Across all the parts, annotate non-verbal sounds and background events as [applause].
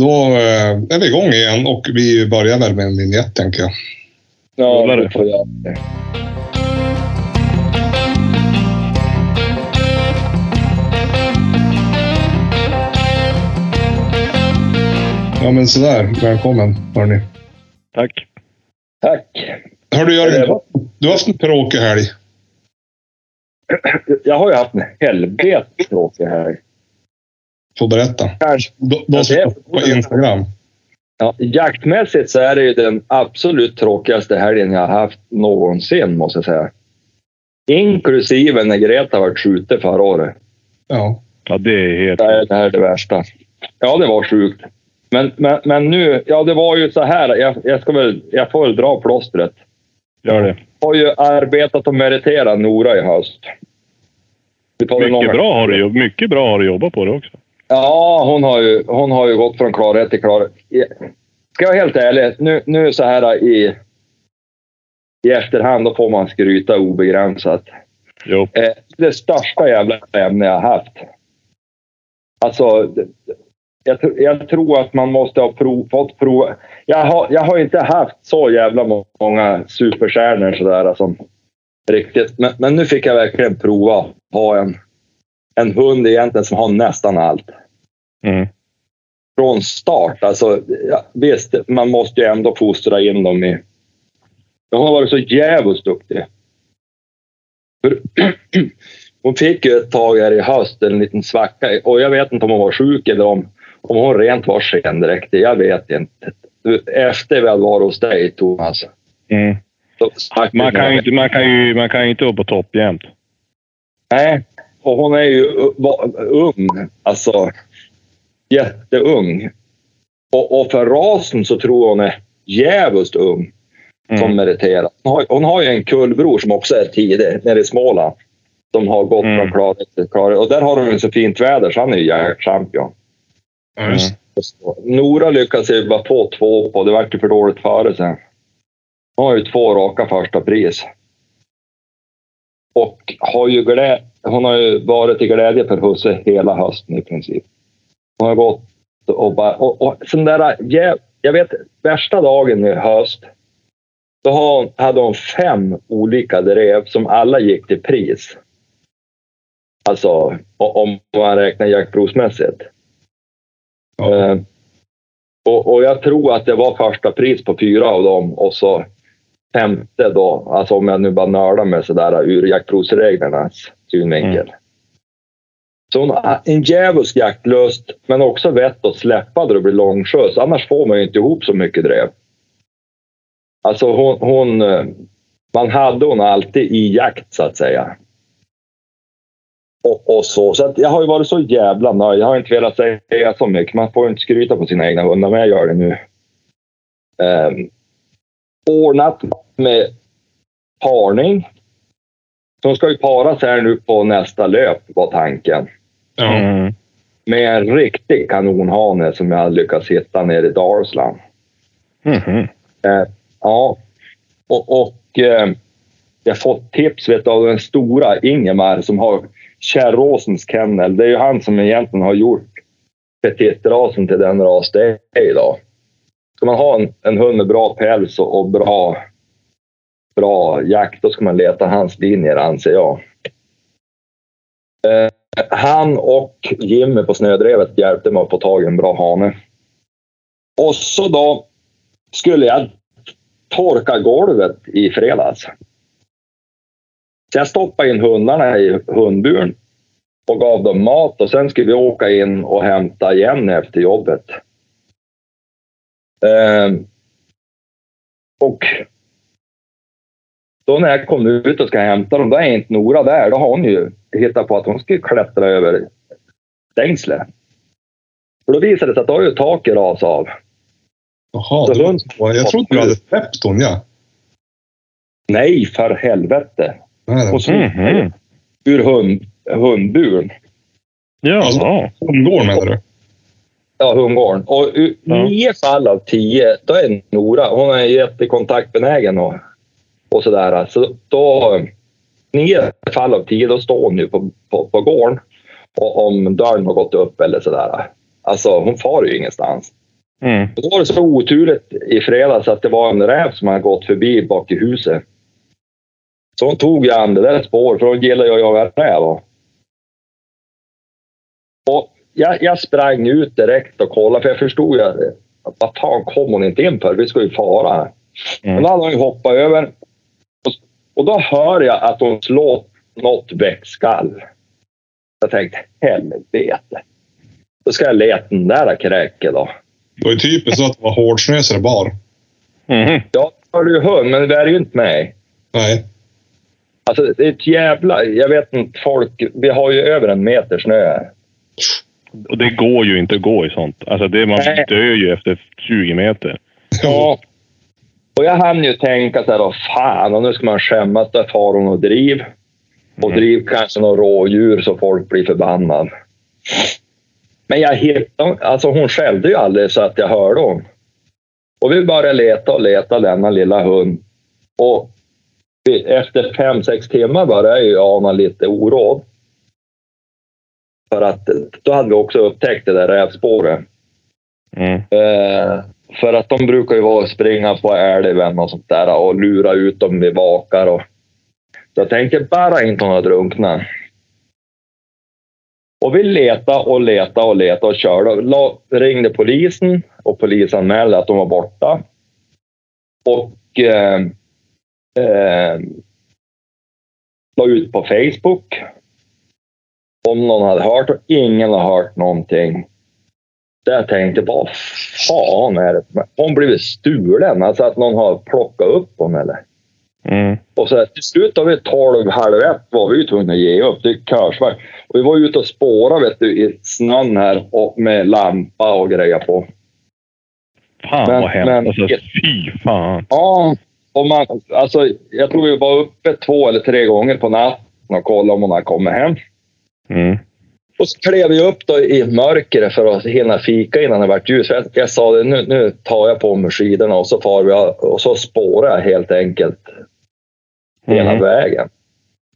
Då eh, är vi igång igen och vi börjar väl med en vignett tänker jag. Ja, det får jag. Ja men sådär, välkommen hörni. Tack. Tack. Hör du Jörgen, var- du har haft en tråkig helg. Jag har ju haft en helvete tråkig här. Får berätta. Kanske. Då, Ja, då det- på Instagram. Ja, jaktmässigt så är det ju den absolut tråkigaste helgen jag har haft någonsin, måste jag säga. Inklusive när Greta var skjuten förra året. Ja. Ja, det är helt... Det det här är det värsta. Ja, det var sjukt. Men, men, men nu, ja det var ju så här. Jag, jag, ska väl, jag får väl dra plåstret. Gör det. Jag har ju arbetat och meriterat Nora i höst. Mycket bra, har du, mycket bra har du jobbat på det också. Ja, hon har ju, hon har ju gått från klarhet till klarhet. Ska jag vara helt ärlig, nu, nu så här i, i efterhand, då får man skryta obegränsat. Jo. Eh, det största jävla ämne jag haft. Alltså, jag, jag tror att man måste ha prov, fått prova. Jag har, jag har inte haft så jävla må- många superstjärnor sådär som riktigt. Men, men nu fick jag verkligen prova ha en, en hund egentligen som har nästan allt Mm. från start. Alltså, ja, visst, man måste ju ändå fostra in dem i... Hon har varit så jävligt duktig. För, [clears throat] hon fick ju ett tag här i höst en liten svacka och jag vet inte om hon var sjuk eller om, om hon rent var sendräktig. Jag vet inte. Efter vi hade varit hos dig, Thomas. Mm. Man, kan ju inte, man, kan ju, man kan ju inte vara på topp jämt. Nej, och hon är ju ung. Alltså jätteung. Och, och för rasen så tror jag hon är jävligt ung som Mm. meriterar. Hon har, hon har ju en kullbror som också är tidig nere i Småland. Som har gått Mm. från klarhet till klarhet. Och där har de ju så fint väder så han är ju. Ja, just. det. Nora lyckades ju bara få två på. Det vart ju för dåligt före sen. Hon har ju två raka första pris. Och har ju glä- hon har ju varit till glädje för husse hela hösten i princip. Hon har gått och bara... Och, och sån där, jag vet, värsta dagen i höst. Då hade hon fem olika drev som alla gick till pris. Alltså om man räknar jaktprovsmässigt. Ja. Eh, och, och jag tror att det var första pris på fyra av dem och så femte då, alltså om jag nu bara nördar med sådär ur jaktprovsreglernas synvinkel. Så hon har en djävulsk jaktlust men också vett att släppa då det blir långskjuts. Annars får man ju inte ihop så mycket drev. Alltså hon, hon eh, man hade hon alltid i jakt så att säga. Och, och så. Så att jag har ju varit så jävla nöjd. Jag har inte velat säga så mycket. Man får ju inte skryta på sina egna hundar, men jag gör det nu. Um, ordnat med parning. De ska ju paras här nu på nästa löp var tanken. Mm. Med en riktig kanonhane som jag lyckats hitta nere i Dalsland. Mhm. Eh, ja, och, och eh, jag har fått tips vet du, av den stora Ingemar som har Kärråsens kennel. Det är ju han som egentligen har gjort petitrasen till den ras det är idag. Ska man ha en, en hund med bra päls och, och bra, bra jakt, då ska man leta hans linjer anser jag. Eh, han och Jimmy på Snödrevet hjälpte mig att få tag i en bra hane. Och så då skulle jag torka golvet i fredags. Så jag stoppade in hundarna i hundburen och gav dem mat och sen skulle vi åka in och hämta igen efter jobbet. Eh, och då när jag kom ut och ska hämta dem, då är inte Nora där. Då har hon ju hittat på att hon skulle klättra över stängslet. För då visade det sig att då har ju taket rasat av. Jaha, Så var, jag trodde du hade släppt hon ja. Nej, för helvete! Nej, Och så Mhm. ur hund, hundburen. Jaha. Hundgården menar du? Ja, hundgården. Och i Ja. nio fall av tio, då är Nora, hon är jättekontaktbenägen och, och sådär. Så då, nio fall av tio, då står hon ju på, på, på gården. Och om dörren har gått upp eller sådär. Alltså, hon far ju ingenstans. Mm. Då var det så oturligt i fredags att det var en räv som hade gått förbi bak i huset. Så hon tog ju an det där spår, för hon gillar ju att jaga räv. Och jag, jag sprang ut direkt och kollade, för jag förstod ju att vad fan kom hon inte in för? Vi ska ju fara. Mm. Men då hade hon ju hoppat över. Och, då hör jag att hon slår något väckskall. Jag tänkte, helvete. Då ska jag leta den där kräket då. Det var ju typiskt så att det var hårdsnö så det bar. Mhm. Ja, har du ju hund, men det är ju inte mig. Nej. Alltså, det är ett jävla... Jag vet inte, folk... Vi har ju över en meter snö här. Och det går ju inte att gå i sånt. Alltså det, man Nej. dör ju efter 20 meter. Ja. Och jag hann ju tänka så här, då, fan, och nu ska man skämmas. Där far hon och driv. Och Mm. driv kanske några rådjur så folk blir förbannade. Men jag hittade... Alltså hon skällde ju aldrig så att jag hörde hon. Och vi började leta och leta denna lilla hund. Och efter fem, sex timmar började jag ju ana lite oråd. För att då hade vi också upptäckt det där rävspåret. Mm. Eh, för att de brukar ju vara springa på älven och sånt där och lura ut dem vid vakar. Och... Så jag tänkte bara inte hon har drunknat. Och vi letade och letade och letade och körde. La, ringde polisen och polisanmälde att de var borta. Och eh, eh, la ut på Facebook. Om någon hade hört och ingen har hört någonting. Jag tänkte, vad fan är det? Hon blivit stulen, alltså att någon har plockat upp hon eller? Mm. Och så här, till slut har vi 12, halv ett var vi tvungna att ge upp. Det är körsvart. Och vi var ute och spårade vet du, i snön här och med lampa och grejer på. Fan Men- vad hemskt. men- Alltså fy fan. Ja, och man, alltså, jag tror vi var uppe två eller tre gånger på natten och kollade om hon hade kommit hem. Mm. Och så klev vi upp då i mörkret för att hinna fika innan det vart ljus. Jag, jag sa det, nu, nu tar jag på mig skidorna och så far vi och så spårar jag helt enkelt hela Mm. vägen.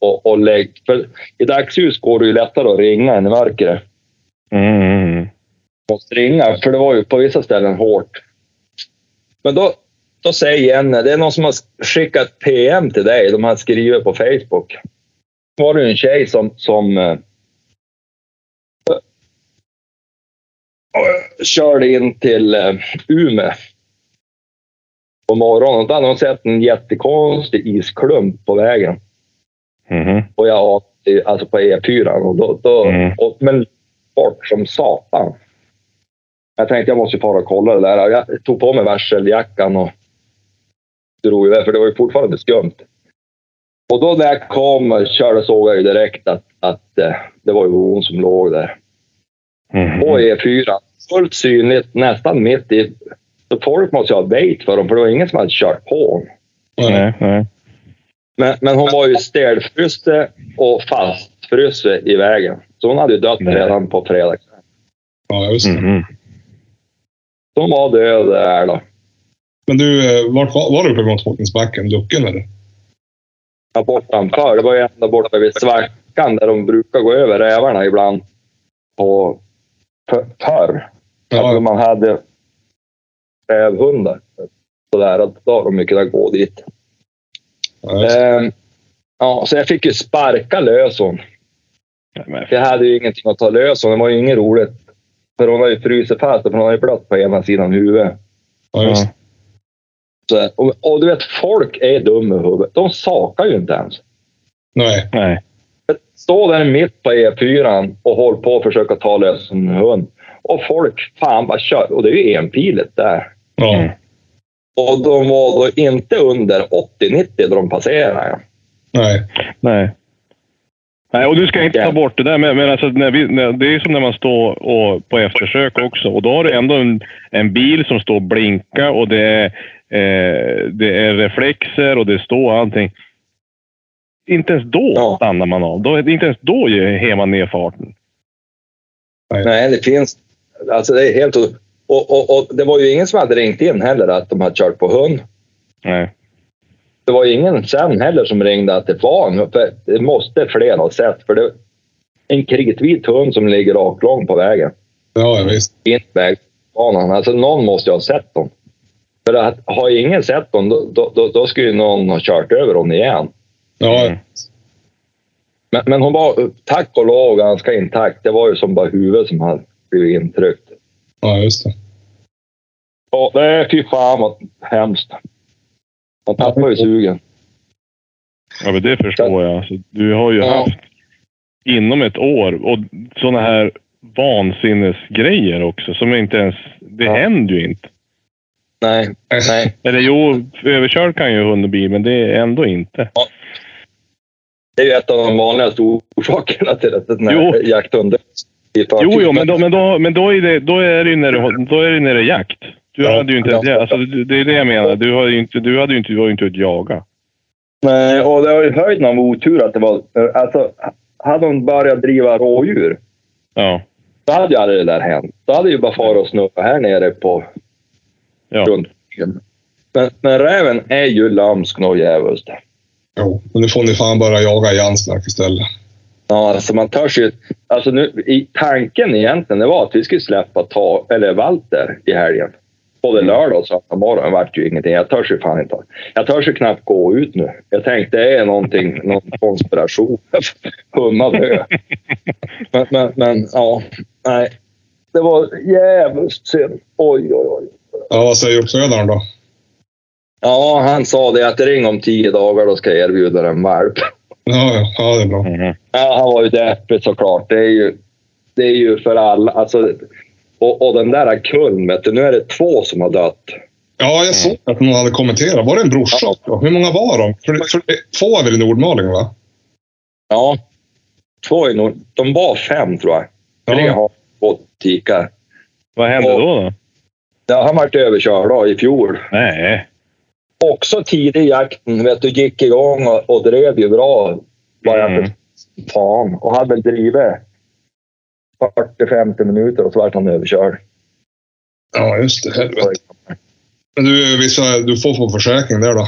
Och, och lägg, för I dagsljus går det ju lättare att ringa än i mörkret. Mm. Mm. Måste ringa, för det var ju på vissa ställen hårt. Men då, då säger Jenny, det är någon som har skickat PM till dig. De har skrivit på Facebook. Då var det en tjej som, som eh, körde in till eh, Umeå på morgonen. Då hade hon sett en jättekonstig isklump på vägen. Mhm. Och jag alltså på E4. Och då, då, Mm. och, men bort som satan. Jag tänkte jag måste fara och kolla det där. Jag tog på mig varseljackan och drog iväg, för det var ju fortfarande skumt. Och då när jag kom och körde såg jag ju direkt att, att eh, det var ju hon som låg där. Mhm. På E4. Fullt synligt, nästan mitt i... Så folk måste ju ha väjt för dem, för det var ingen som hade kört på honom. Nej, nej. Men, men hon var ju stelfryst och fastfryst i vägen. Så hon hade ju dött Nej. redan på fredag. Ja, just det. Mhm. Så hon var död där då. Men du, eh, vart var, var du på Gotthåkningsbacken? Ducken eller? Ja, bortanför. Det var ju ända borta vid Svackan där de brukar gå över rävarna ibland. På för- förr. Alltså Ja, man hade rävhundar. Sådär, att då har de ju kunnat gå dit. ja. Ehm, ja, så jag fick ju sparka lös hon. Jag hade ju ingenting att ta lös hon. Det var ju inget roligt. För hon har ju frusit fast och hon har ju blött på ena sidan huvudet. ja, just det. Så, och, och du vet, folk är dumma i huvudet. De sakar ju inte ens. Nej. Nej. Stå där mitt på E4 och håll på att försöka ta lös en hund. Och folk fan bara kör. Och det är ju enpiligt där. Ja. Mm. Och de var då inte under 80-90 då de passerade. Nej. Nej. Nej, och du ska inte ta bort det där. Men, men alltså, när vi, när, det är som när man står och, på eftersök också. Och då har du ändå en, en bil som står och blinkar och det är, eh, det är reflexer och det står allting. Inte ens då Ja. stannar man av. Då, inte ens då ger man ner farten. Nej, det finns... Alltså det är helt... Och, och, och det var ju ingen som hade ringt in heller att de hade kört på hund. Nej. Det var ju ingen sen heller som ringde att det var en. För det måste fler ha sett. För det är en kritvit hund som ligger raklång på vägen. Ja, ja, visst. In väg. banan. Alltså någon måste ju ha sett dem. För att har ingen sett dem, då, då, då, då skulle ju någon ha kört över dem igen. Ja, Mm. Men, men hon var tack och lov ganska intakt. Det var ju som bara huvudet som hade blivit intryckt. ja just det. Ja, nej, fy fan vad hemskt. Man tappar ju sugen. Ja, men det förstår jag. Alltså, du har ju Ja. haft inom ett år och sådana här vansinnesgrejer också som inte ens... Det Ja. händer ju inte. Nej, nej. Eller jo, överkörd kan ju hund och bil, men det är ändå inte. Det är ju ett av de vanligaste orsakerna till att den här jakthunden Jo, jo, men, då, men, då, men då, är det, då är det ju när det, då är det när det är jakt. Du Ja. hade ju inte... Ja. Alltså, det är det jag menar. Du, har ju inte, du hade ju inte, du var ju inte ut jaga. Nej, och det var ju höjden av otur att det var... Alltså, hade hon börjat driva rådjur, Ja. då hade ju aldrig det där hänt. Då hade ju bara farit och snurrat här nere på Ja. runt. Men, men räven är ju lömsk nog djävulskt. Jo, men nu får ni fan börja jaga Jansmark istället. Ja, alltså man törs ju... Alltså nu, i tanken egentligen det var att vi skulle släppa ta, eller Walter i helgen. Både lördag och söndag morgon vart ju ingenting. Jag törs ju fan inte. Jag törs ju knappt gå ut nu. Jag tänkte det är någonting, [laughs] någon konspiration. [laughs] Humma dö. Men, men, men ja, nej. Det var jävligt synd. Oj, oj, oj. Ja, vad säger uppfödaren då? Ja, han sa det att ring om tio dagar, då ska jag erbjuda en valp. Ja, ja, ja det är bra. Mhm. Ja, han var ju deppig såklart. Det är ju, det är ju för alla. Alltså, och, och den där kullen, du, nu är det två som har dött. Ja, jag såg att någon hade kommenterat. Var det en brorsa? också? Hur många var de? För, för, två är väl i Nordmaling, va? Ja, två är nog... De var fem, tror jag. Tre Ja. har fått tikar. Vad hände Och- då? då? Ja, han vart överkörd då, i fjol. Nej. Också tidig i jakten, vet du, gick igång och, och drev ju bra. Vad jag Mm. Fan. Och hade väl drivit 40-50 minuter och så vart han överkörd. Ja, just det. Helvete. Men du, vissa, du får få försäkring där då?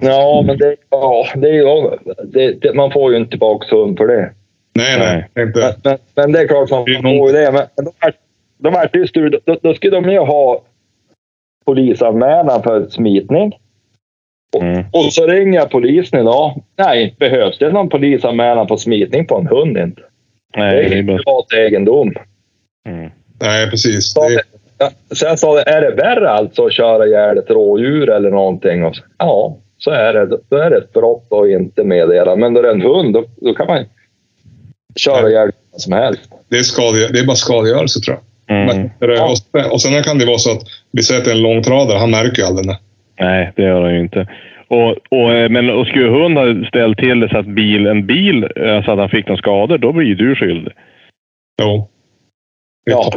Ja, men det, ja, det är ju... Det, det, man får ju inte tillbaka hund för det. Nej, nej. Men, Inte. men, men det är klart man får ju det. Men, men de, vart- de stur, då, då skulle de ju ha polisanmälan för smitning. Mm. Och så ringer jag polisen idag. Nej, behövs det någon polisanmälan på smitning på en hund inte? Nej, det det är bara... privat egendom. Mm. Nej, precis. Så Det, Sen sa det, är det värre alltså att köra ihjäl ett rådjur eller någonting? Och så, ja, så är det. Då är det ett brott att inte meddela. Men då är det en hund, då, då kan man köra ihjäl vad som helst. det, är skade, det är bara skadegörelse, tror jag. Mm. Men, och, sen- och sen kan det vara så att vi säger att det är en långtradare. Han märker ju aldrig det. Nej, det gör han ju inte. Och, och, eh, men och skulle hund ha ställt till det så att bil, en bil, eh, så att han fick några skador, då blir ju du skyldig. Jo. Ja.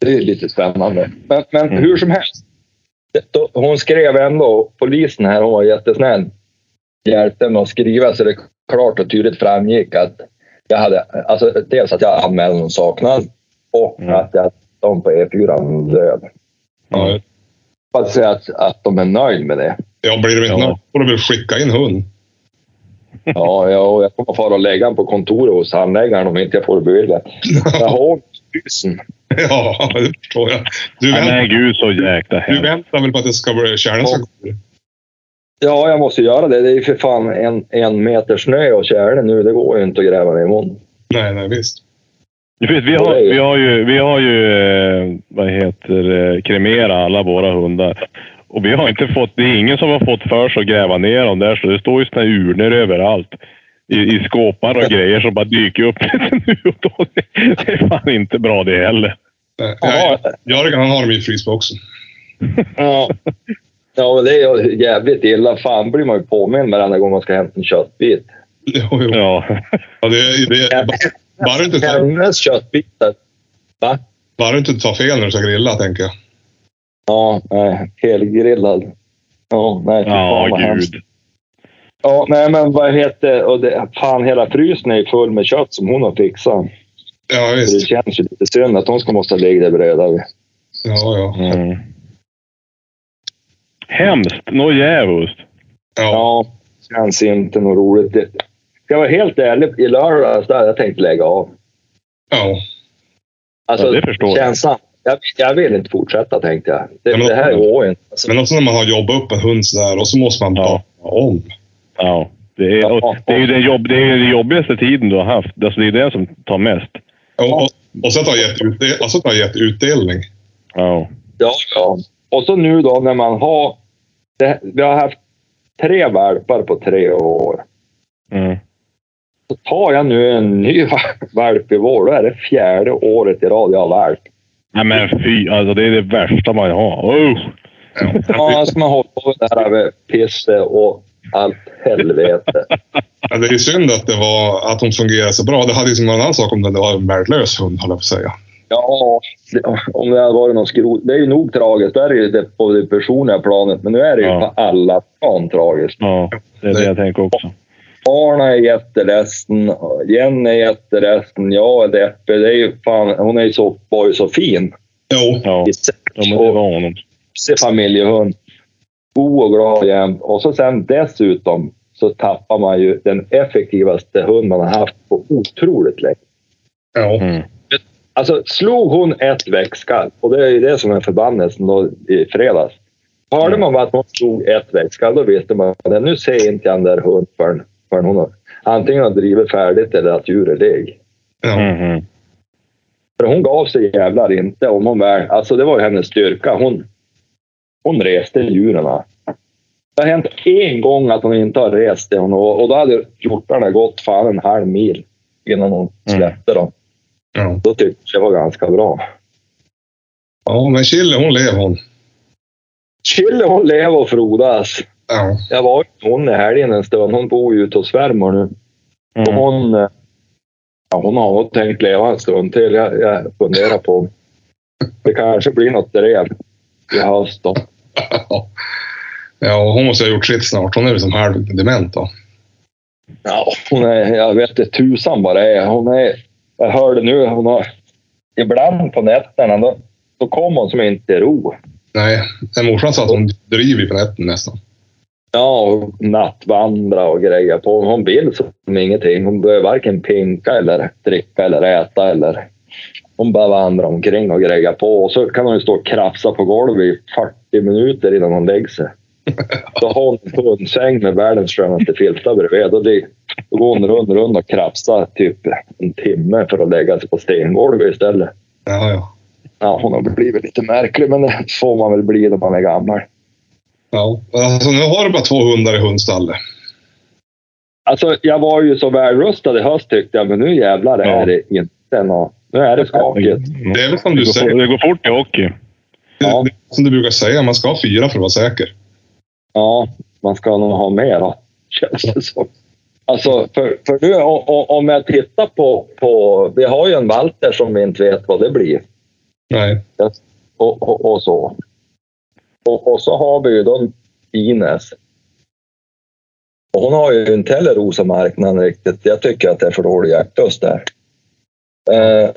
Det är lite spännande. Men, men Mm. hur som helst. Hon skrev ändå, polisen här, hon var jättesnäll. Hjälpte mig att skriva så det klart och tydligt framgick att jag hade, alltså dels att jag anmälde någon saknad och Mm. att jag de på E4 var död. Ja, Att säga att, att de är nöjda med det. ja, blir det inte Ja. något får du väl skicka in hund. Ja, jag, jag kommer fara och lägga den på kontoret hos handläggaren om inte jag får det beviljat. Jag har tusen. Ja, det förstår jag. Du, Nej, väntar, men gud så jäkla du väntar väl på att det ska bli kärnan ska gå? Ja, jag måste göra det. Det är ju för fan en, en meter snö och tjäle nu. Det går ju inte att gräva ner i mun. Nej, nej, visst. Vet, vi, har, vi har ju, vi har ju eh, vad heter det, kremera alla våra hundar. Och vi har inte fått, det är ingen som har fått för sig att gräva ner dem där, så det står ju såna urnor överallt. I, i skåpar och grejer som bara dyker upp [laughs] lite nu och då. Det, det är fan inte bra det heller. Ja. Jörgen han har dem i frysboxen. Ja. ja, men det är ju jävligt illa. Fan blir man ju påmind varenda gång man ska hämta en köttbit. Jo, jo. Ja. Ja, det, det, bara du inte tar, Hennes köttbitar. Va? bara du inte tar fel när du ska grilla, tänker jag. Ja, nej. Helgrillad. Ja, nej. Ja, vad hemskt. gud. Ja, nej men vad heter och det? Fan, hela frysen är ju full med kött som hon har fixat. Ja, Så det visst. känns ju lite synd att hon ska måste ligga där bredvid. Ja, ja. Mm. Hemskt. Något djävulskt. ja. Ja, känns inte något roligt. Det- Ska jag vara helt ärlig, i lördags där jag tänkt lägga av. ja. Alltså, Ja, det förstår jag. känslan. Jag, jag vill inte fortsätta tänkte jag. Det, Men det här går ju inte. Alltså, Men också när man har jobbat upp en hund sådär och så måste man Ja. bara om. Ja. Det är, och det är ju den, jobb, det är ju den jobbigaste tiden du har haft. Alltså det är det som tar mest. Och, och, och så att har gett utdelning. Ja. Ja, ja. Och så nu då när man har... Det, vi har haft tre valpar på tre år. Mm. Så tar jag nu en ny [laughs] valp i vår, då är det fjärde året i rad jag har valp. Nej men fy, alltså det är det värsta man har. Oh. Ja, ska man hålla på med det här med pisse och allt helvete. Ja, [laughs] det är synd att, det var, att hon fungerade så bra. Det hade ju som en annan sak om det var en värdelös hund, höll jag på att säga. Ja, det- om det hade varit någon skrot. Det är ju nog tragiskt. Det är ju det på det personliga planet. Men nu är det ju Ja. på alla plan tragiskt. Ja, det är det jag tänker också. Arna är jätteledsen. Jenny är jätteledsen. Jag är deppig. Det är ju fan, hon är ju så, var ju så fin. Jo, Ja, ja men det var honom. Familjehund. God och glad jämt. Och så sen dessutom så tappar man ju den effektivaste hund man har haft på otroligt länge. ja. Mm. Alltså slog hon ett växtskall och det är ju det som är förbannelsen då i fredags. Hörde Mm. man bara att hon slog ett växtskall då visste man att nu ser inte jag den där hunden förrän, förrän hon har antingen har drivit färdigt eller att djuret ligger. ja. Mhm. För hon gav sig jävlar inte om hon väl... Alltså det var ju hennes styrka. Hon, hon reste djuren. Det har hänt en gång att hon inte har rest det hon, och, och då hade hjortarna gått fan en halv mil innan hon Mm. släppte dem. ja. Då tyckte jag det var ganska bra. ja men Chille, hon lever hon. Chille hon lever och frodas. Ja. Jag var hon i helgen en stund. Hon bor ju ute hos svärmor nu. Och Mm. hon, eh, ja, hon har nog tänkt leva en stund till. Jag, jag funderar på om det kanske blir något drev i höst. Då. [laughs] ja, och hon måste ha gjort sitt snart. Hon är väl som halvdement då. Ja, hon är, jag vet inte tusan vad det är. Hon är, jag hörde nu, hon har ibland på nätterna då, då kommer hon som inte ro. Nej, morsan sa att hon driver på nätten nästan. Ja, och nattvandra och grejer på. Hon vill som ingenting. Hon behöver varken pinka eller dricka eller äta eller hon bara vandrar omkring och grejer på. Och så kan hon ju stå och krafsa på golvet i 40 minuter innan hon lägger sig. [laughs] Då har hon en hundsäng med världens skönaste filtar bredvid. Och det, då går hon runt, runt och krafsar typ en timme för att lägga sig på stengolvet istället. Ja, ja. Ja, hon har blivit lite märklig, men det får man väl bli när man är gammal. Ja. Alltså, nu har du bara två hundar i hundstallet. Alltså, jag var ju så välrustad i höst tyckte jag, men nu jävlar är Ja. det inte något. Nu är det skakigt. Det är väl som Det du säger. fort- det går fort i hockey. Ja. Det är som du brukar säga, man ska ha fyra för att vara säker. Ja, man ska nog ha mer då, [laughs] känns det som. Alltså, för, för nu om jag tittar på, på... Vi har ju en Walter som vi inte vet vad det blir. Nej. Och, och, och så. Och, och så har vi ju då Ines. Och hon har ju inte heller rosat marknaden riktigt. Jag tycker att det är för dålig jaktlust där. Eh,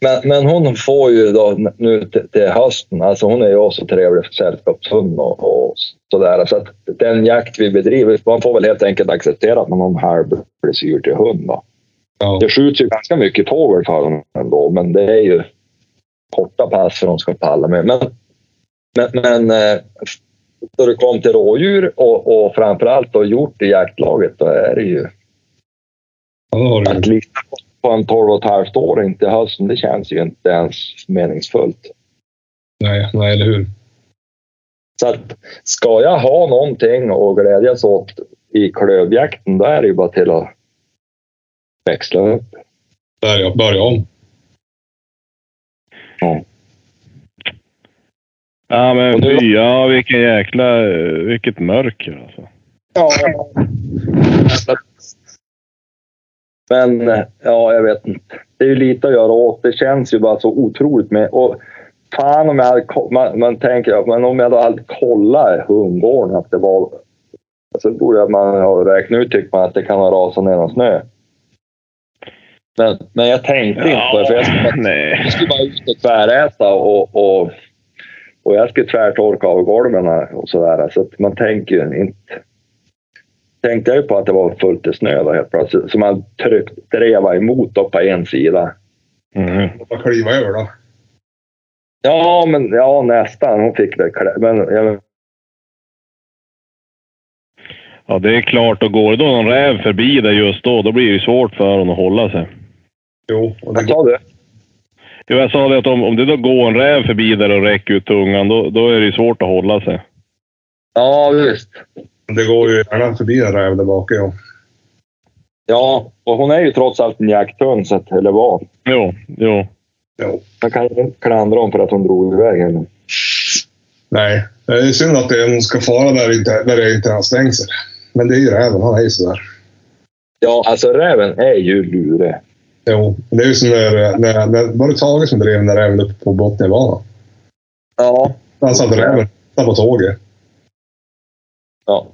men, men hon får ju då nu till, till hösten, alltså hon är ju också trevlig för sällskapshund och, och sådär. Så att den jakt vi bedriver, man får väl helt enkelt acceptera att man har en halvdressyr till hund. Då. Ja. Det skjuts ju ganska mycket fågel för dem ändå, men det är ju korta pass för de ska palla med. Men, men, men eh, då det kom till rådjur och, och framförallt då hjort i jaktlaget, då är det ju Ja, att lita på- en 12 och ett halvt år till hösten, det känns ju inte ens meningsfullt. Nej, nej, eller hur? Så att ska jag ha någonting att glädjas åt i klövjakten, då är det ju bara till att växla upp. Där jag börjar om. Ja. Ja men du- fy, ja vilken jäkla... Vilket mörker alltså. Ja. Men ja, jag vet inte. Det är ju lite att göra åt. Det känns ju bara så otroligt med. Och fan om jag hade, man, man tänker, men om jag då hade kollat hundgården att det var... Så borde jag- man ha räknat ut tycker man att det kan ha rasat ner någon snö. Men, men jag tänkte inte på det. För jag skulle, bara- nej. jag skulle bara ut och tväräta och, och, och jag skulle tvärtorka av golven och sådär. Så att man tänker ju inte tänkte jag ju på att det var fullt i snö då helt plötsligt. Så man tryckte, drev emot då på en sida. Mm. Bara kliva över då. Ja, men ja, nästan. Hon fick väl klä. Men jag, Ja, det är klart. Och går det då någon räv förbi där just då, då blir det ju svårt för honom att hålla sig. Jo, och det vad sa du? Jag sa det att om, om det då går en räv förbi där och räcker ut tungan, då, då är det ju svårt att hålla sig. Ja, visst. Det går ju gärna förbi en räv där bak. Ja. Ja, och hon är ju trots allt en jakthund, så att, eller vad. Jo, jo. Jo. Jag kan ju inte klandra hon för att hon drog iväg henne. Nej, det är synd att det- hon ska fara där, inte, där det inte är stängsel. Men det är ju räven, han är ju sådär. Ja, alltså räven är ju lurig. Jo, det är ju som när, när, när var det Tage som drev den där räven uppe på Botniabanan? Ja. Han satte räven på tåget. Ja.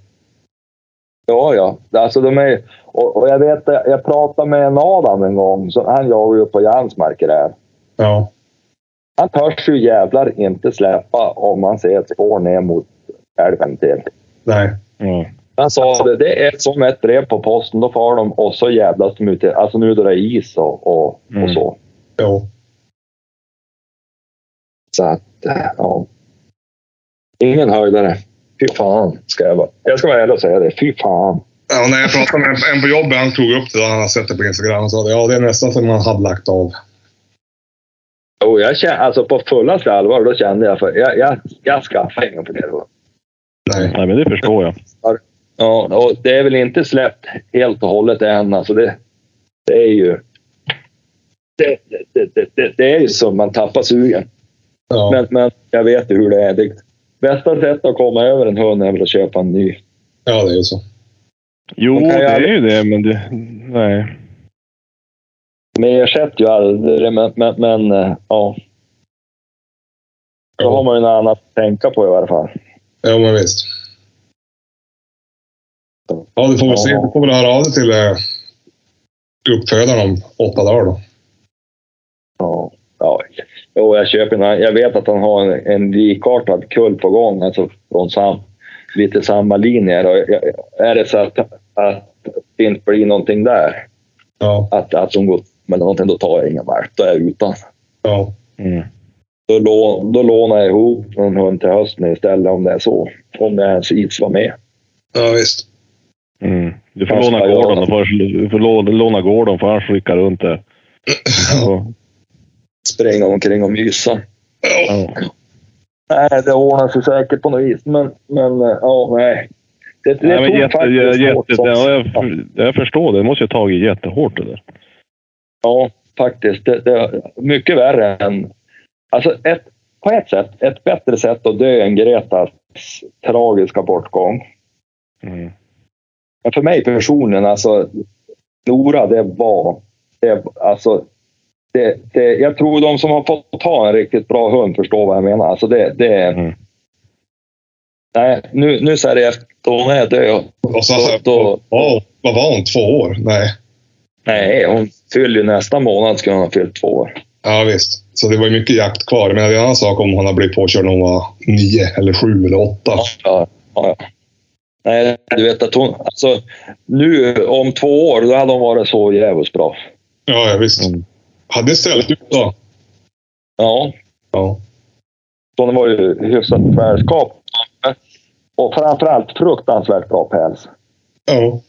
Ja, ja. Alltså de är och, och jag vet, jag pratade med en Adam en gång. Så han jagar ju på Jansmarker där. Ja. Han törs ju jävlar inte släppa om man ser ett spår ner mot älven till. Nej. Ja. Han sa det, det är som ett brev på posten. Då far de och så jävlas de ut. i- Alltså nu då det är is och, och, och Mm. så. Jo. Så att, eh, ja. Ingen höjdare. Fy fan, ska jag vara. Jag ska vara ärlig och säga det. Fy fan. Ja, när jag pratade med en- en på jobbet, han tog upp det. då Han har sett det på Instagram och sa ja, det är nästan som man hade lagt av. Jo, jag känner, alltså på fullaste allvar, då kände jag för jag, jag, jag skaffade ingen för det då. Nej. Nej, men det förstår jag. Ja, och det är väl inte släppt helt och hållet än. Alltså det, det är ju... Det, det, det, det, det är ju som man tappar sugen. Ja. Men, men jag vet ju hur det är. Det, bästa sättet att komma över en hund är väl att köpa en ny. ja, det är ju så. Jo, Man kan ju det är aldrig- ju det, men det... Nej. Men ersätter ju aldrig, men, men, men eh, ja. Då har man ju något annat att tänka på i alla fall. Ja, men visst. Ja, du får väl se. Du får väl höra av dig till eh, uppfödaren om åtta dagar då. Ja, ja. Jo, jag köper en, Jag vet att han har en, en likartad kull på gång, alltså från sam, lite samma linjer. Och jag- är det så att, att det inte blir någonting där, Ja. att, att de går med någonting, då tar jag ingen valp. Då är jag utan. Ja. Mm. Då, då lånar jag ihop en hund till hösten istället om det är så. Om det ens is var med. Ja, visst. Mm. Du får låna gården. Får, du får låna, gården för annars rycka runt där. Ja. Springa omkring och mysa. Ja. Nej, det ordnar sig säkert på något vis. Men, men eh, ja, nej. Det, det Nej, men jätte, jätte, som- ja, jag, jag förstår det. Det måste ju ha tagit jättehårt det där. Ja, faktiskt. Det, det är mycket värre än... Alltså ett, på ett sätt, ett bättre sätt att dö än Gretas tragiska bortgång. Mm. Men för mig personligen, alltså Nora, det var... Det, alltså, det, det, jag tror de som har fått ta en riktigt bra hund förstår vad jag menar. Alltså det, det, Mm. Nej, nu, nu säger jag efter hon är död. Och så, Då- då- vad var hon? Två år? Nej. Nej, hon fyller ju nästa månad skulle hon ha fyllt två år. Ja, visst. Så det var ju mycket jakt kvar. Men det är en annan sak om hon har blivit påkörd när hon var nio, eller sju eller åtta. Ja, ja, ja. Nej, du vet att hon... Alltså, nu om två år, då hade hon varit så jävligt bra. Ja, ja visst. Mm. Hade ställt ut då. Ja, Ja. hon var ju hyfsat tvärskap. Och framförallt fruktansvärt bra päls. Ja.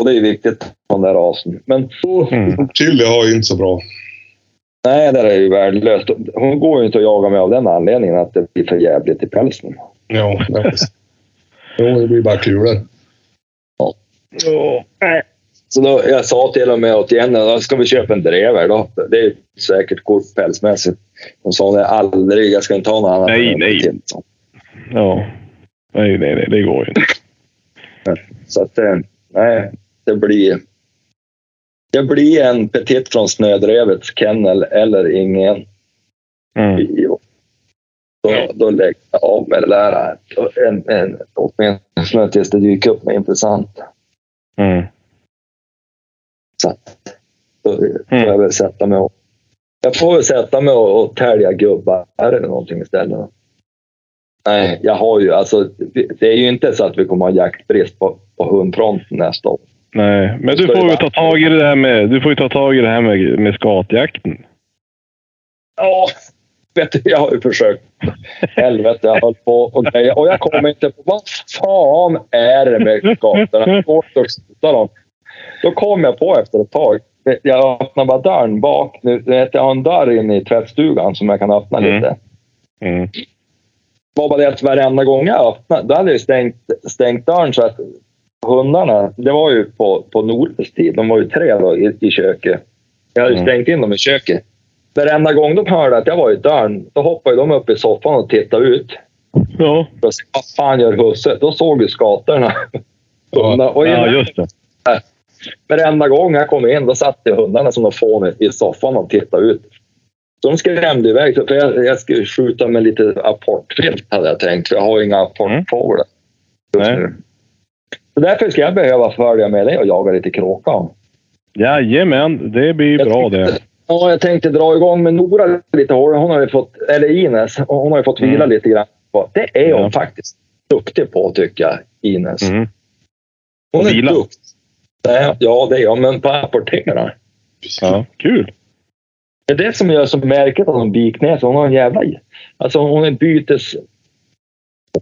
Och det är viktigt den där rasen. Men Mm. Chili har ju inte så bra. nej, det är ju värdelöst. Hon går ju inte att jaga med av den anledningen att det blir för jävligt i pälsen. Ja, visst. Jo, det blir bara kulor. Så då, jag sa till och med åt Jenny, då ska vi köpa en drever då? Det är ju säkert kort pälsmässigt. Hon sa det aldrig, jag ska inte ha något annat. Nej, nej. till. Så- Ja. Nej, nej, nej. Det går ju inte. Så att, eh, nej, det blir... Det blir en petit från Snödrevets kennel eller ingen. Mm. Då, då lägger jag av med det där. En, en, åtminstone tills det dyker upp något intressant. Mm. Så att, då får jag väl sätta mig och... Jag får väl sätta mig och, och tälja gubbar eller någonting istället. Nej, jag har ju alltså... Det är ju inte så att vi kommer ha jaktbrist på, på hundfronten nästa år. Nej, men du får ju ju ta tag i det här med, du får ju ta tag i det här med, med skatjakten. Ja, vet du, jag har ju försökt. Helvete, jag höll på och grejer. Och jag kommer inte på vad fan är det med gatorna? Jag inte sluta dem. Då kom jag på efter ett tag. Jag öppnar bara dörren bak. Nu vet jag har en dörr in i tvättstugan som jag kan öppna Mm. lite. Mm. var bara det att varenda gång jag öppnade, då hade jag stängt, stängt dörren så att hundarna, det var ju på, på Nordens tid, de var ju tre då i, i köket. Jag hade Mm. stängt in dem i köket. Varenda gång de hörde att jag var i dörren, då hoppade de upp i soffan och tittade ut. Ja, Och sa, vad fan gör husse? Då såg ju skatorna. Hundarna. Och ja, just det. Varenda gång jag kom in, då satt ju hundarna som de fån i- soffan och tittade ut. De skrämde iväg, för jag, jag skulle skjuta med lite apportvilt hade jag tänkt, för jag har ju inga apportfåglar. nu. Så därför ska jag behöva följa med dig och jaga lite kråka. Jajamän, det blir ju Jag bra det. Ja, jag tänkte dra igång med Nora lite. Hon har fått, eller Ines, hon har ju fått vila Mm. lite grann. Det är hon Ja. faktiskt duktig på tycker jag, Ines. Mm. Hon är Vila? duktig. Ja, det är jag, men på apportera. Ja, kul. Det är det som gör så märkligt att hon biknäs. Hon har en jävla... Alltså hon är bytes...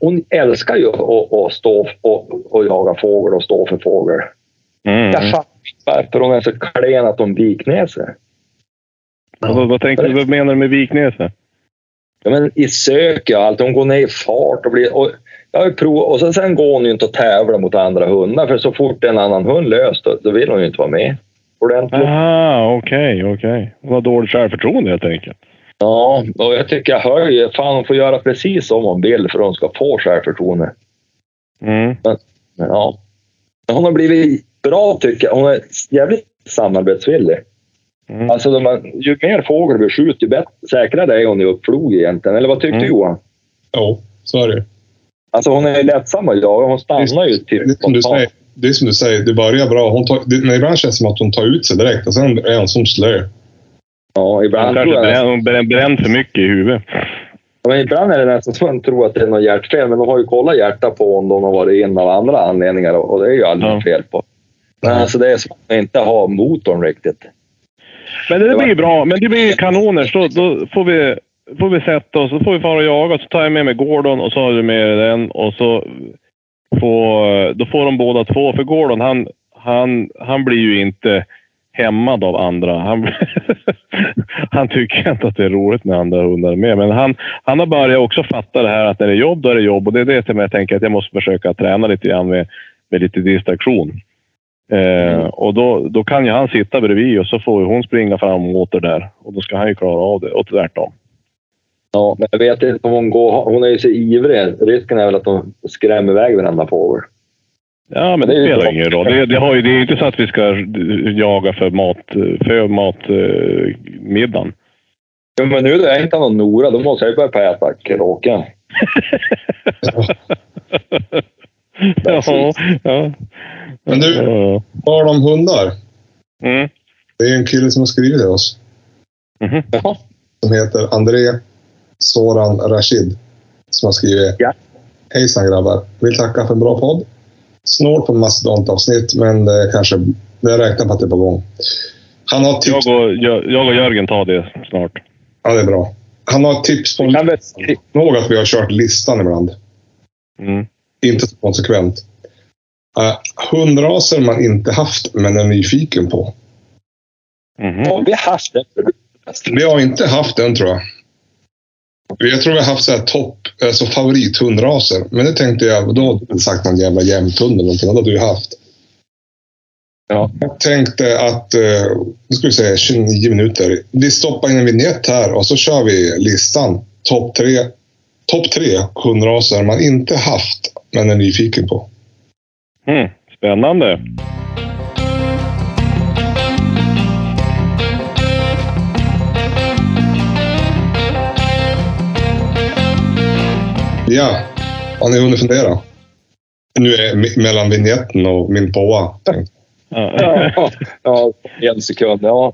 Hon älskar ju att, att stå och, och jaga fågel och stå för fågel. Mm. Jag fattar inte varför hon är så klen att hon biknäser. Vad, vad, tänkte, du- vad menar du med Viknäset? Ja, men I sök och allt. Hon går ner i fart och blir... Och jag provat, och sen, sen går hon ju inte att tävla mot andra hundar för så fort en annan hund lös då, då vill hon ju inte vara med. Ordentligt. Aha, okej, okej. Hon har dåligt självförtroende helt enkelt. Ja, och jag tycker jag hör ju, fan hon får göra precis som hon vill för att hon ska få självförtroende. Mm. Men ja. Men hon har blivit bra tycker jag. Hon är jävligt samarbetsvillig. Mm. Alltså de ju mer fågel vi skjuter, ju bättre, säkrare är hon i uppflog egentligen. Eller vad tyckte Mm. Johan? Jo, så är det. Alltså hon är lättsam att jaga. Hon stannar ju typ Det som du säger, det, är som du säger, det börjar bra. Hon tar, det, men ibland känns det som att hon tar ut sig direkt och sen är hon som slö. Ja, Hon ibland, kanske tror jag, bränner, hon bränner, bränner för mycket i huvudet. ja, men ibland är det nästan så att man tror att det är något hjärtfel. Men de har ju kollat hjärtat på om de har varit in av andra anledningar och det är ju aldrig Ja. fel på. Men alltså det är som att man inte har motorn riktigt. Men det blir bra. Men det blir kanoner. Så då får vi, får vi sätta oss. Så får vi fara och jaga. Så tar jag med mig Gordon och så har du med dig den. Och så får, då får de båda två. För Gordon, han, han, han blir ju inte hämmad av andra. Han, [laughs] han tycker inte att det är roligt med andra hundar med. Men han, han har börjat också fatta det här att när det är jobb, då är det jobb. Och det är det som jag tänker att jag måste försöka träna lite grann med, med lite distraktion. Eh, och då, då kan ju han sitta bredvid och så får hon springa fram och åter där. Och då ska han ju klara av det. Och tvärtom. Ja, men jag vet inte om hon går... Hon är ju så ivrig. Risken är väl att hon skrämmer iväg varenda fågel. Ja, men Det det, spelar ingen roll. Det, det, har ju, det är ju inte så att vi ska jaga för mat, för matmiddagen. Ja, men nu då jag inte har någon Nora, då måste jag ju börja äta kråka. [laughs] [laughs] ja, ja. Men du-. Tal om hundar. Mm. Det är en kille som har skrivit till oss. Mhm. Jaha. Som heter André Soran Rashid. Som har skrivit. Ja. Hejsan grabbar. Vill tacka för en bra podd. Snål på mastodontavsnitt, men det kanske... Jag räknar på att det är på gång. Han har tips. Jag, och, jag, jag och Jörgen tar det snart. Ja, det är bra. Han har tips på... Vi kan väl skri- Kom ihåg att vi har kört listan ibland. Mm. Inte så konsekvent. Uh, hundraser man inte haft, men är nyfiken på. Ja, vi har haft det. Vi har inte haft den tror jag. Jag tror vi har haft så här topp, alltså favorithundraser. Men det tänkte jag, då hade du sagt någon jävla jämthund eller någonting. Det hade du haft. Ja. Jag tänkte att, eh, nu ska vi säga 29 minuter. Vi stoppar in en vignett här och så kör vi listan. Topp tre, topp tre hundraser man inte haft, men är nyfiken på. Mm. Spännande. Ja, har ni hunnit fundera? Nu är mellan vignetten och min påa. Ja. Ja, en sekund. Ja.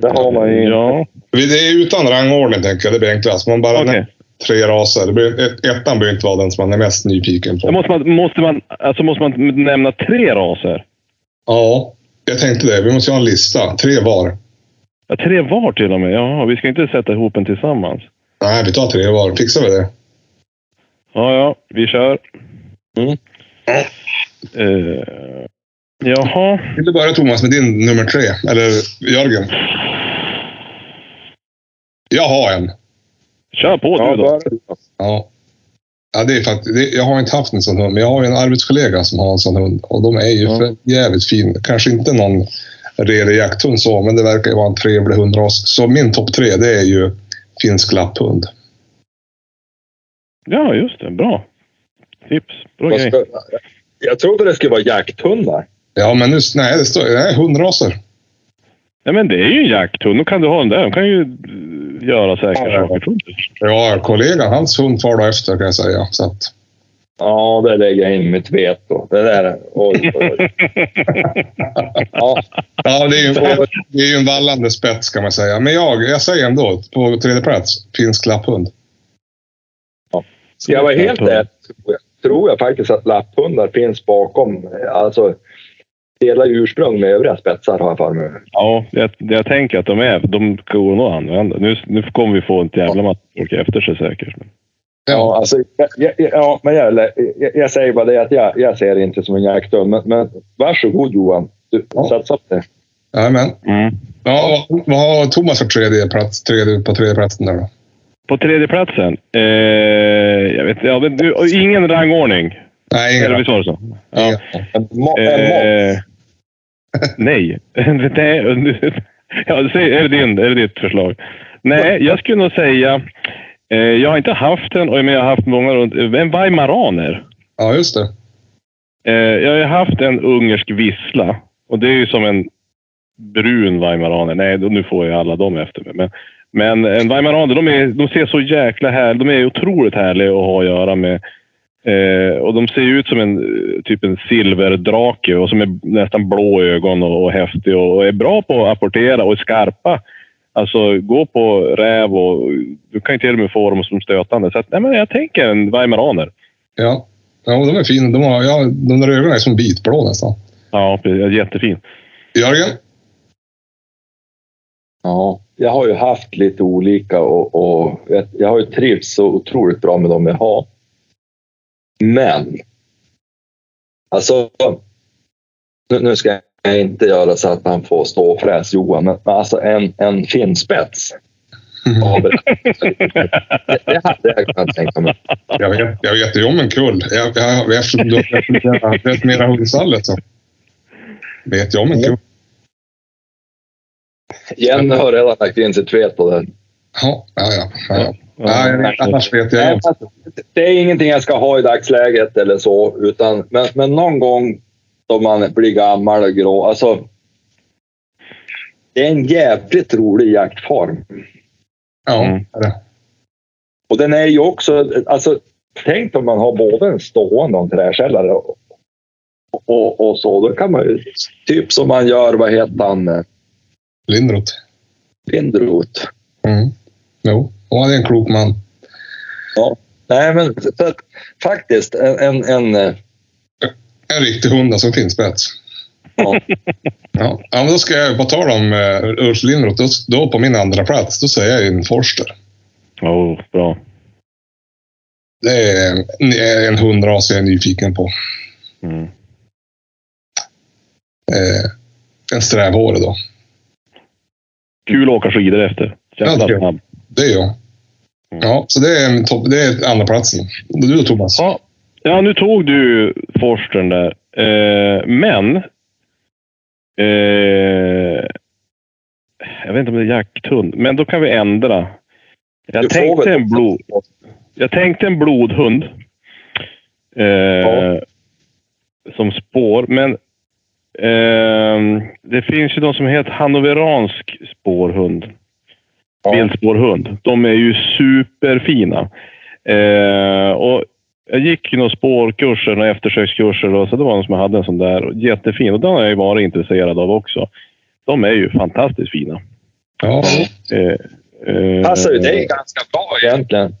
Det har man ju. Ja. Det är utan rangordning, tänker jag. Det blir enklast. Man bara okej. Tre raser. Det blir, ett, ettan behöver inte vara den som man är mest nyfiken på. Måste man, måste, man, alltså måste man nämna tre raser? Ja, jag tänkte det. Vi måste ha en lista. Tre var. Ja, tre var till och med. Jaha, vi ska inte sätta ihop en tillsammans. Nej, vi tar tre var. Fixar vi det? Ja, ja, vi kör. Mm. Eh, jaha. Vill du börja Thomas med din nummer tre? Eller Jörgen? Jag har en. Kör på Ja, du då. bara- Ja. Ja, det är för att, det, jag har inte haft en sån hund, men jag har ju en arbetskollega som har en sån hund. Och de är ju Ja. för jävligt fin. Kanske inte någon redig jakthund så, men det verkar ju vara en trevlig hundras. Så min topp tre, det är ju finsk lapphund. Ja, just det. Bra. Tips. Bra grej. Jag trodde det skulle vara jakthundar. Ja, men nu, nej, det står nej, hundraser. Nej, men det är ju en jakthund. Då kan du ha den där. De kan ju eh, göra säkra Ja. saker. Ja, kollegan, hans hund far då efter kan jag säga. Så att, Ja, det lägger jag in mitt veto. Det där. Oj, oj, oj. Ja, ja, det är, ju, det är ju en vallande spets kan man säga. Men jag, jag säger ändå på tredje plats, finsk lapphund. ska jag vara helt jag, tror jag faktiskt att lapphundar finns bakom. Alltså, delar ursprung med övriga spetsar har jag för mig. Ja, jag, jag tänker att de är... De går nog att använda. Nu, nu kommer vi få en jävla massa folk efter sig säkert. Men- Ja, alltså, jag, ja men jag, jag, jag säger bara det att jag, jag ser det inte som en jakthund. Men, men varsågod Johan. Du, Ja. satsa på det. Jajamän. Mm. Ja, vad, har Thomas för tredje plats, tredje, på tredje platsen där då? På tredje platsen. Eh, jag vet ja, men du, ingen rangordning. Nej, Eller ingen. visst var det så? Ja. ingen. En, Eh, nej. [laughs] Nej. ja, är, det din, är det ditt förslag? Nej, jag skulle nog säga... Eh, jag har inte haft en, men jag har haft många runt... En weimaraner. Ja, just det. Eh, jag har haft en ungersk vissla. Och det är ju som en brun weimaraner. Nej, då- nu får jag alla dem efter mig. Men, men en weimaraner, de, är, de ser så jäkla härliga De är otroligt härliga att ha att göra med. Eh, och de ser ut som en typ en silverdrake och som är nästan blå ögon och, och häftig och är bra på att apportera och är skarpa. Alltså gå på räv och du kan ju till och med få dem som stötande. Så att, nej, men jag tänker en weimaraner. Ja. Ja, de är fina. De, har, ja, de där ögonen är som vitblå nästan. Ja, jättefin. Jörgen? ja, jag har ju haft lite olika och, och jag, jag har ju trivts så otroligt bra med dem jag har. Men. Alltså. Nu, nu ska jag inte göra så att han får stå och fräs Johan, men men alltså en, en finspets. Ja, det, det hade jag kunnat tänka mig. Jag vet, jag vet ju om en kull. Jag, jag, eftersom du har vet mera hundstallet så vet jag om en kull. Jenny har redan lagt in sitt veto där. Ja, ja, ja. ja, ja. Nej, annars vet jag Nej, det är ingenting jag ska ha i dagsläget eller så, utan men, men någon gång då man blir gammal och grå. Alltså, det är en jävligt rolig jaktform. Ja, Mm. Och den är ju också, alltså tänk om man har både en stående och en träkällare och, och, och så. Då kan man ju, typ som man gör, vad heter han, Lindroth. Lindroth. Mm. Jo, och han är en klok man. Nej, men för att, faktiskt en, en, en eh, En riktig hund som finns spets. ja, [laughs] Ja. ja, men då ska jag, på tal om uh, Ulf Lindroth, då, då på min andra plats, då säger jag en Forster. Oh, bra. Det är en, en hundras jag är nyfiken på. Mm. Eh, en strävhårig då. Kul att åka skidor efter. Ja, det är snabb. Det är jag. Ja, så det är, en topp, det är andra platsen. Du då Thomas? Ja. ja, nu tog du Forstern där. Eh, men... Eh, jag vet inte om det är jakthund, men då kan vi ändra. Jag tänkte en, blod, jag tänkte en blodhund. Eh, Ja. Som spår, men eh, det finns ju de som heter hannoveransk spårhund. Ja. De är ju superfina. Eh, och jag gick ju några spårkurser och eftersökskurser och så det var någon som hade en sån där. Jättefin. Och den har jag ju varit intresserad av också. De är ju fantastiskt fina. Ja, Eh, eh, passar ju dig ganska bra egentligen.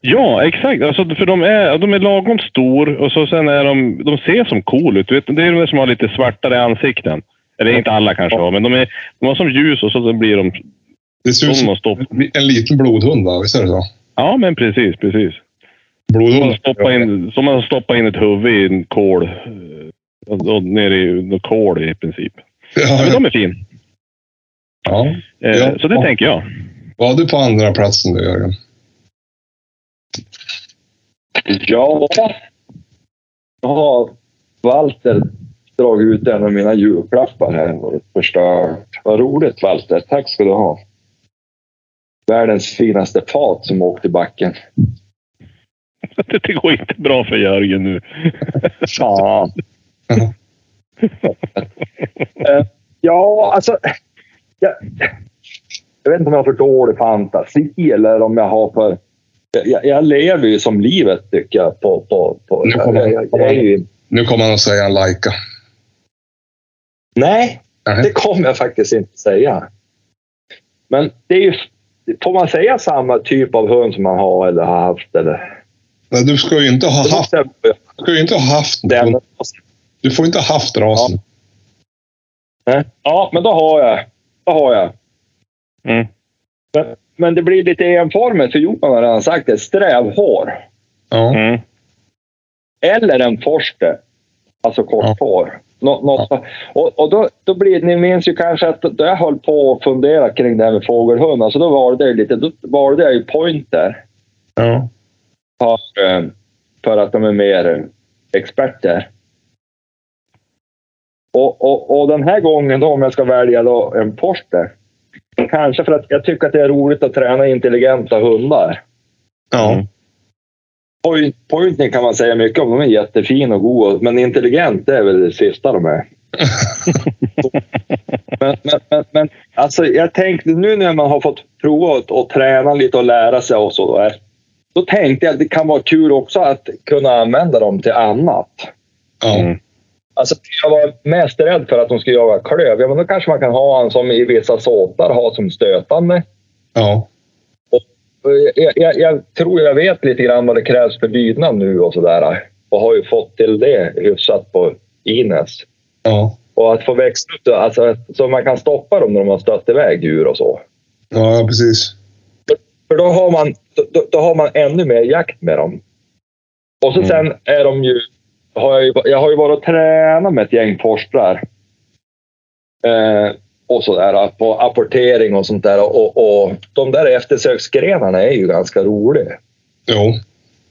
Ja, exakt. Alltså, för de är, de är lagom stor och så sen är de, de ser som cool ut. Vet, det är de som har lite svartare ansikten. Eller inte alla kanske har, men de, är, de har som ljus och så blir de... Det ser ut som en liten blodhund, va? Visst är det så? Ja, men precis, precis. Som Blodhund. man stoppar in, som man stoppar in ett huvud i en kol. eh, Och, och ner i något kol i princip. Ja, men Ja, de är fin. ja. Eh, Ja. Så det tänker jag. Vad har du på andra platsen då, Jörgen? Ja, jag har Walter dragit ut en av mina julklappar här och förstört. Vad roligt Walter, tack ska du ha. Världens finaste fat som åkte i backen. [laughs] Det går inte bra för Jörgen nu. [laughs] Fan. [laughs] Ja, alltså. Jag, jag vet inte om jag har för dålig fantasi eller om jag har för... Jag, jag lever ju som livet tycker jag. På, på, på, Nu kommer- jag, jag, ju, Nu kommer han att säga en Laika. nej, Nej. det kommer jag faktiskt inte säga. Men det är ju... Får man säga samma typ av hund som man har eller har haft? Eller? Nej, du ska ju inte ha haft, du ska ju inte ha haft Den, Du får inte ha haft rasen. ja, men då har jag. Då har jag. Mm. Men, men det blir lite enformigt, för Johan har redan sagt det. Strävhår. Ja. Mm. Eller en forster. Alltså korthår. Nå, något, och och då, då blir, ni minns ju kanske att då jag höll på att fundera kring det här med fågelhund. Alltså då valde jag lite, då valde jag ju pointer. ja. För, eh, för att de är mer experter. Och, och, och den här gången då, om jag ska välja då en forster. Kanske för att jag tycker att det är roligt att träna intelligenta hundar. Ja. Point, pointing kan man säga mycket om. De är jättefina och goda. Men intelligent, det är väl det sista de är. [laughs] men, men, men, men alltså, jag tänkte nu när man har fått prova att, att träna lite och lära sig och så där. Då tänkte jag att det kan vara kul också att kunna använda dem till annat. Mm. Alltså, jag var mest rädd för att de skulle jaga klöv. Ja, men då kanske man kan ha en som i vissa såtar har som stötande. Ja. Jag, jag, jag tror jag vet lite grann vad det krävs för lydnad nu och sådär. Och har ju fått till det hyfsat på Ines. Ja. Och att få växla upp alltså, så man kan stoppa dem när de har stött iväg djur och så. Ja, precis. För då har man, då, då har man ännu mer jakt med dem. Och så Mm. sen är de ju... Har jag, ju jag har ju varit och tränat med ett gäng forskare. Eh, och sådär på apportering och sånt där. Och, och de där eftersöksgrenarna är ju ganska roliga. Jo.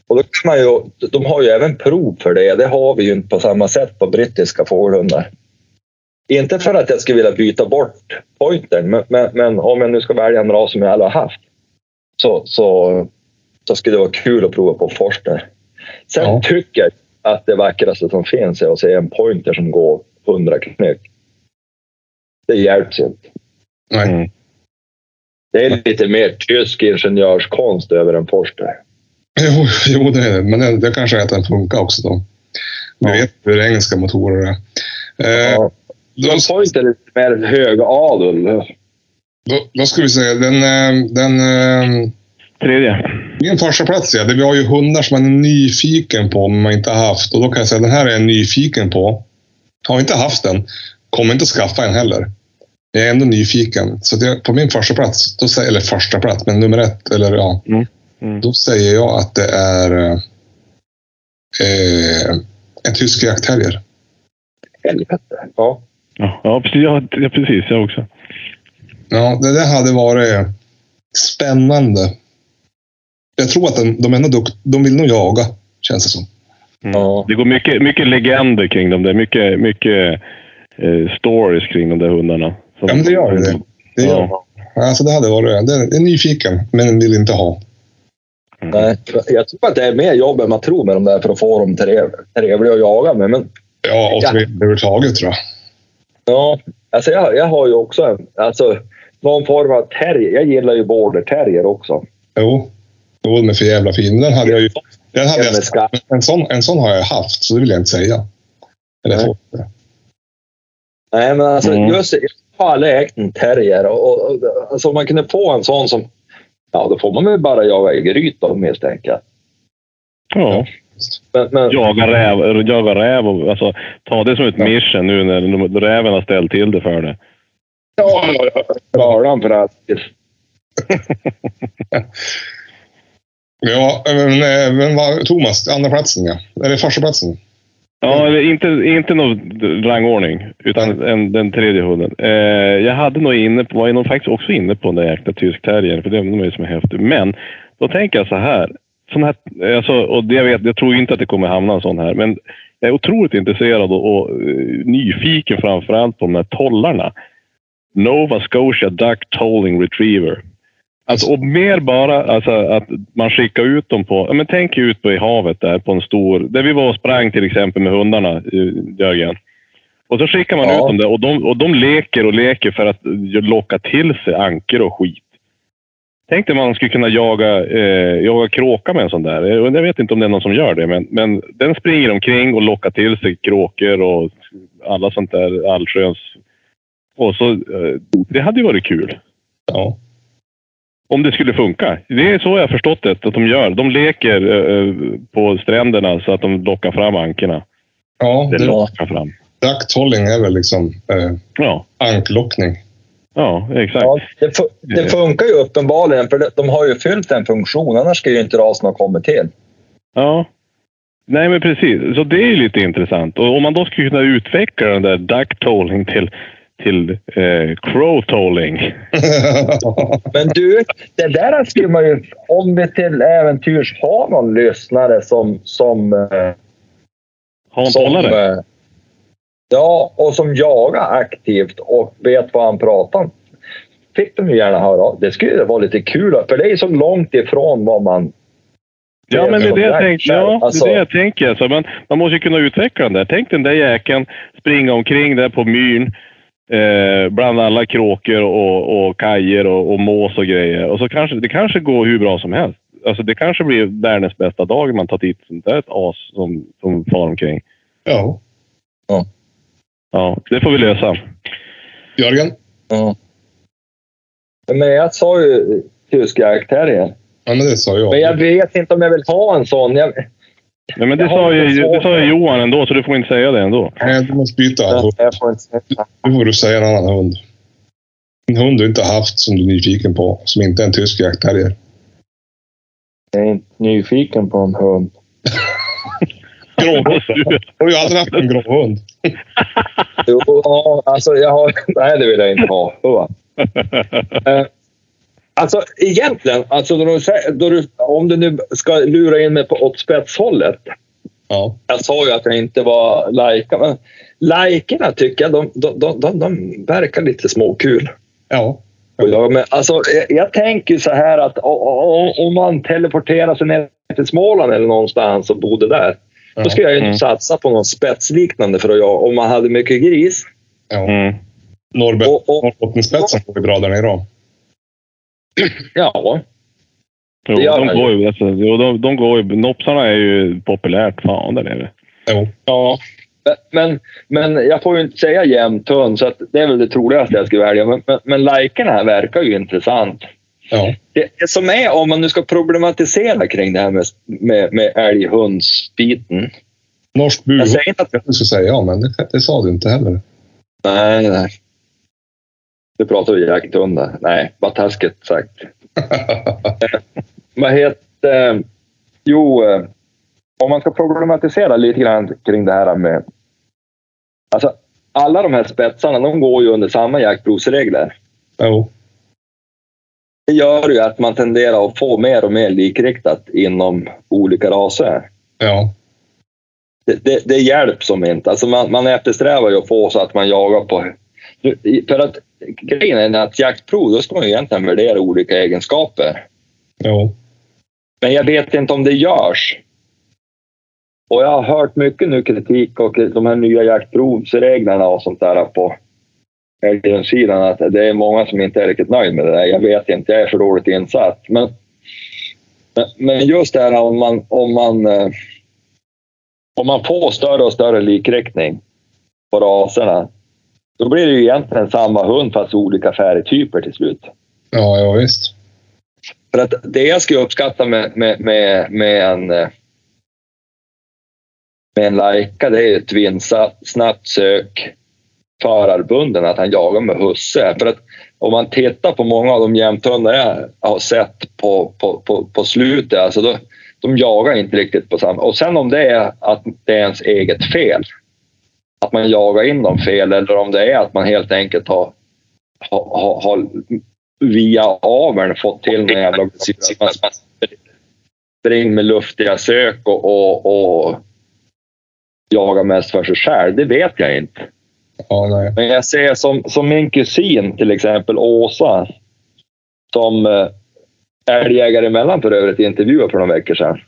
Och då kan man ju, de har ju även prov för det. Det har vi ju inte på samma sätt på brittiska fågelhundar. Inte för att jag skulle vilja byta bort pointern, men, men, men om jag nu ska välja en ras som jag aldrig har haft så, så, så skulle det vara kul att prova på forster. Sen Ja. tycker jag att det vackraste som finns är att se en pointer som går 100 knyck. Det hjälps inte. Nej. Mm. Det är lite mer tysk ingenjörskonst över en forster. Jo, jo det är det. Men det, det kanske är att den funkar också då. Vi Ja. vet hur engelska motorer är. Eh, Ja. då, De är lite mer högadel. då, då ska vi säga, den, eh, den, eh, Tredje. min första plats ja, det vi har ju hundar som man är nyfiken på men man inte har haft. Och då kan jag säga den här är jag nyfiken på. Har inte haft den, kommer inte skaffa en heller. Jag är ändå nyfiken. Så det, på min första plats, då säger, eller första plats, men nummer ett, eller ja, Mm. då säger jag att det är eh, en tysk jaktterrier. Helvete. Ja. Ja, ja, precis. Ja, ja, precis. Jag också. Ja, det där hade varit spännande. Jag tror att de, de, är nog dukt, de vill nog jaga, känns det som. Mm. Ja. Det går mycket, mycket legender kring dem. Det är mycket, mycket eh, stories kring de där hundarna. Som- Ja, men det gör det. det gör. Ja. Alltså, det hade varit... Det är nyfiken, men vill inte ha. Nej, jag tror att det är mer jobb än man tror med dem där för att få dem trev, trevliga att jaga med. Men Ja, och Ja. överhuvudtaget tror jag. ja, alltså jag, jag har ju också en, alltså, någon form av terrier. Jag gillar ju border terrier också. Jo, jo de är för jävla fin. Den hade jag ju... Den hade jag, en, sån, en sån har jag haft, så det vill jag inte säga. Eller Nej. så. Nej, men alltså Mm. just har aldrig ägt en terrier. Och, och, alltså om man kunde få en sån som Ja, då får man väl bara jaga i gryt då misstänker jag. Ja. Men, men, Jaga räv, jaga räv och alltså, ta det som ett mission nu när de- räven har ställt till det för det. ja, ja, ja. Galan för att Ja, men, eh, men vad, Thomas, andra platsen ja. Eller första platsen. Ja, eller inte, inte någon rangordning, utan en, den tredje hunden. Eh, jag hade nog inne på, var ju nog faktiskt också inne på den där jäkla tyskterriern, för det är ju som är häftig. Men då tänker jag så här. Sån här alltså, och det jag, vet, jag tror inte att det kommer hamna en sån här, men jag är otroligt intresserad och, och eh, nyfiken framförallt på de här tollarna. Nova Scotia Duck Tolling Retriever. Alltså, och mer bara alltså, att man skickar ut dem på... Ja, men tänk ut på i havet där på en stor... Där vi var och sprang till exempel med hundarna, Jörgen. Och så skickar man Ja. ut dem där och de, och de leker och leker för att locka till sig anker och skit. Tänk dig man skulle kunna jaga, eh, jaga kråka med en sån där. Jag jag vet inte om det är någon som gör det, men, men den springer omkring och lockar till sig kråkor och alla sånt där allsköns. Och så, eh, det hade ju varit kul. Ja. Om det skulle funka. Det är så jag har förstått det, att de gör. De leker eh, på stränderna så att de lockar fram ankorna. Ja, Det det, lockar fram. ducktolling är väl liksom eh, Ja, anklockning. ja exakt. ja, det, fu- det funkar ju uppenbarligen för de, har ju fyllt en funktion. Annars skulle ju inte rasen ha kommit till. Ja. Nej, men precis. Så det är ju lite intressant. Och om man då skulle kunna utveckla den där duck tolling till, till eh, crow tolling. [laughs] Men du, det där skulle man ju... Om vi till äventyrs har någon lyssnare som... som, eh, Ha en tollare? eh, Ja, och som jagar aktivt och vet vad han pratar om. Fick de ju gärna höra. Det skulle vara lite kul, för det är så långt ifrån vad man... Ja, men det är det jag tänker. Ja, Alltså, det är det jag tänker. Alltså, man, man måste ju kunna utveckla den där. Tänk den där jäkeln springa omkring där på myren. Eh, bland alla kråkor och, och kajer och, och mås och grejer. Och så kanske det kanske går hur bra som helst. Alltså det kanske blir världens bästa dag man tar dit sånt där ett as som, som far omkring. ja. Ja, det får vi lösa. Jörgen? ja. Men jag sa ju tysk jaktterrier. Ja, men det sa jag. Men jag vet inte om jag vill ha en sån. Jag, Nej, men det sa, ju, det sa ju Johan ändå, så du får inte säga det ändå. Nej, du måste byta. jag får inte säga. Nu får du säga en annan hund. En hund du inte haft som du är nyfiken på, som inte är en tysk jaktterrier. Jag är inte nyfiken på en hund. [laughs] Grå hund. Har du aldrig haft en grå hund? Jo, ja, alltså jag har... [laughs] Nej, det vill jag inte ha. [laughs] Alltså egentligen, alltså då du, då du, om du nu ska lura in mig på åt spetshållet. Ja. Jag sa ju att jag inte var lajka, men lajkorna tycker jag, de, de, de, de, de verkar lite småkul. Ja. Jag, men alltså, jag, jag tänker så här att om man teleporterar sig ner till Småland eller någonstans och bodde där. Ja. Då skulle jag ju Mm. inte satsa på någon spetsliknande för att jag, om man hade mycket gris. ja. Mm. Norrbot- Och, och, Norrbottenspetsen får vi bra där nere. [clears throat] ja, Jo, Det gör de går ju, alltså, jo, de, de går ju, nopsarna är ju populärt fan där nere. Jo. ja. Men, men jag får ju inte säga jämntunn, så att det är väl det troligaste jag skulle välja. Men, men, men här verkar ju intressant. Ja. Det, det som är, om man nu ska problematisera kring det här med, med, med älghundsbiten. Norsk bu. Jag säger inte att... Jag skulle säga ja, men det, det sa du inte heller. Nej, nej. Nu pratar vi jakthundar. Nej, vad taskigt sagt. [laughs] Vad heter... Jo, eh, om man ska problematisera lite grann kring det här med... Alltså, alla de här spetsarna, de går ju under samma jaktprovsregler. jo. Det gör ju att man tenderar att få mer och mer likriktat inom olika raser. Ja. det, det, det hjälps som inte. Alltså man, man eftersträvar ju att få så att man jagar på... För att grejen är att jaktprov, då ska man ju egentligen värdera olika egenskaper. Jo. Men jag vet inte om det görs. Och jag har hört mycket nu kritik och de här nya jaktprovsreglerna och sånt där på älghundssidan att det är många som inte är riktigt nöjda med det där. Jag vet inte, jag är för dåligt insatt. Men, men- men just det här om man, om man, eh, om man får större och större likriktning på raserna, då blir det ju egentligen samma hund fast olika färgtyper till slut. Ja, ja visst. För att det jag skulle uppskatta med, med, med, med en eh, med en Laika, det är ett vindsnabbt snabbt sök förarbunden, att han jagar med husse. För att om man tittar på många av de jämthundar jag har sett på, på, på, på slutet, alltså då, de jagar inte riktigt på samma... Och sen om det är att det är ens eget fel, att man jagar in dem fel, eller om det är att man helt enkelt har, har, har via aveln fått till någon jävla... Spring med luftiga sök och, och, och jagar mest för sig själv. Det vet jag inte. Ja. Men jag ser som, som min kusin till exempel, Åsa, som eh, älgjägare emellan för övrigt intervjuade för några veckor sedan.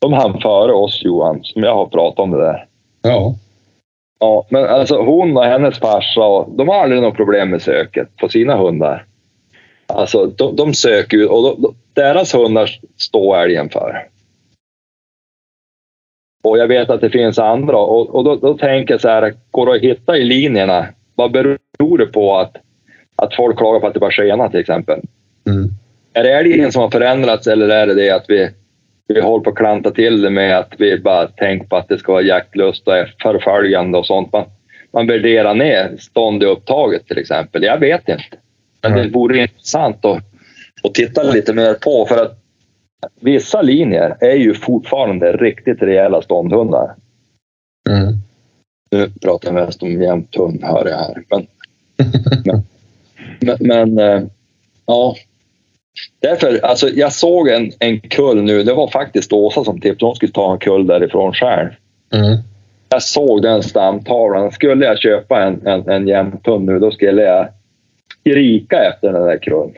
De hann före oss Johan, som jag har pratat om det där. Ja. Ja, men alltså hon och hennes farsa, och, de har aldrig något problem med söket på sina hundar. Alltså de, de söker och de, deras hundar står älgen för. Och jag vet att det finns andra och, och då, då tänker jag så här, går det att hitta i linjerna? Vad beror det på att, att folk klagar på att det bara skenar till exempel? Mm. Är det älgen som har förändrats eller är det det att vi, vi håller på att klanta till det med att vi bara tänker på att det ska vara jaktlust och förföljande och sånt? Man, man värderar ner stånd i upptaget till exempel. Jag vet inte. Men det vore intressant att, att titta lite mer på för att vissa linjer är ju fortfarande riktigt rejäla ståndhundar. Mm. Nu pratar jag mest om jämthund, hör jag här. Men, men, [laughs] men, men eh, ja. Därför, alltså, jag såg en, en kull nu. Det var faktiskt Åsa som tipsade. Hon skulle ta en kull därifrån själv. Mm. Jag såg den stamtavlan. Skulle jag köpa en, en, en jämthund nu, då skulle jag skrika efter den där kullen.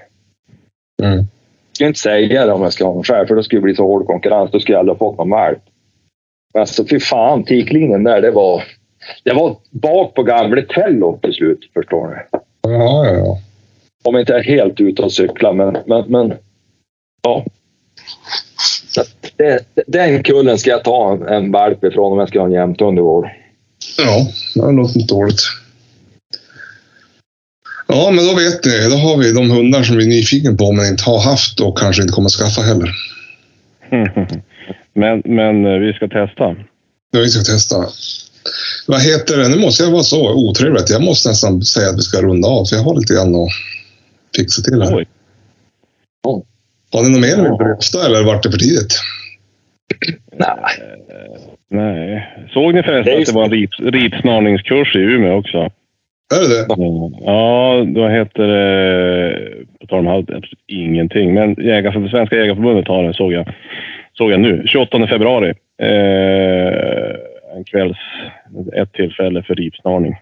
Mm. Jag skulle inte säga det om jag ska ha en själv, för då skulle det bli så hård konkurrens. Då skulle jag aldrig ha fått någon valp. Men alltså fy fan, tiklinjen där, det var... Det var bak på gamle Tello till slut, förstår ni. Ja, ja, ja. Om inte jag är helt ute och cyklar, men... men, men ja. Det, den kullen ska jag ta en, en valp ifrån om jag ska ha en jämthund i år. Ja, det låter inte dåligt. Ja, men då vet ni. Då har vi de hundar som vi är nyfiken på men inte har haft och kanske inte kommer att skaffa heller. [laughs] men, men eh, vi ska testa. Det vi ska testa. Vad heter det? Nu måste jag vara så otrevligt. Jag måste nästan säga att vi ska runda av för jag har lite grann att fixa till här. Oj. Har ni något mer ni vill berätta eller vart det för tidigt? Nej. Nej. Såg ni förresten Det att det var en rip, ripsnarningskurs i Umeå också? Är det det? Ja, då heter det... På tal om allt, absolut ingenting. Men jägar, Svenska Jägarförbundet har den, såg jag, såg jag nu. 28 februari. Eh, en kvälls... Ett tillfälle för ripsnarning.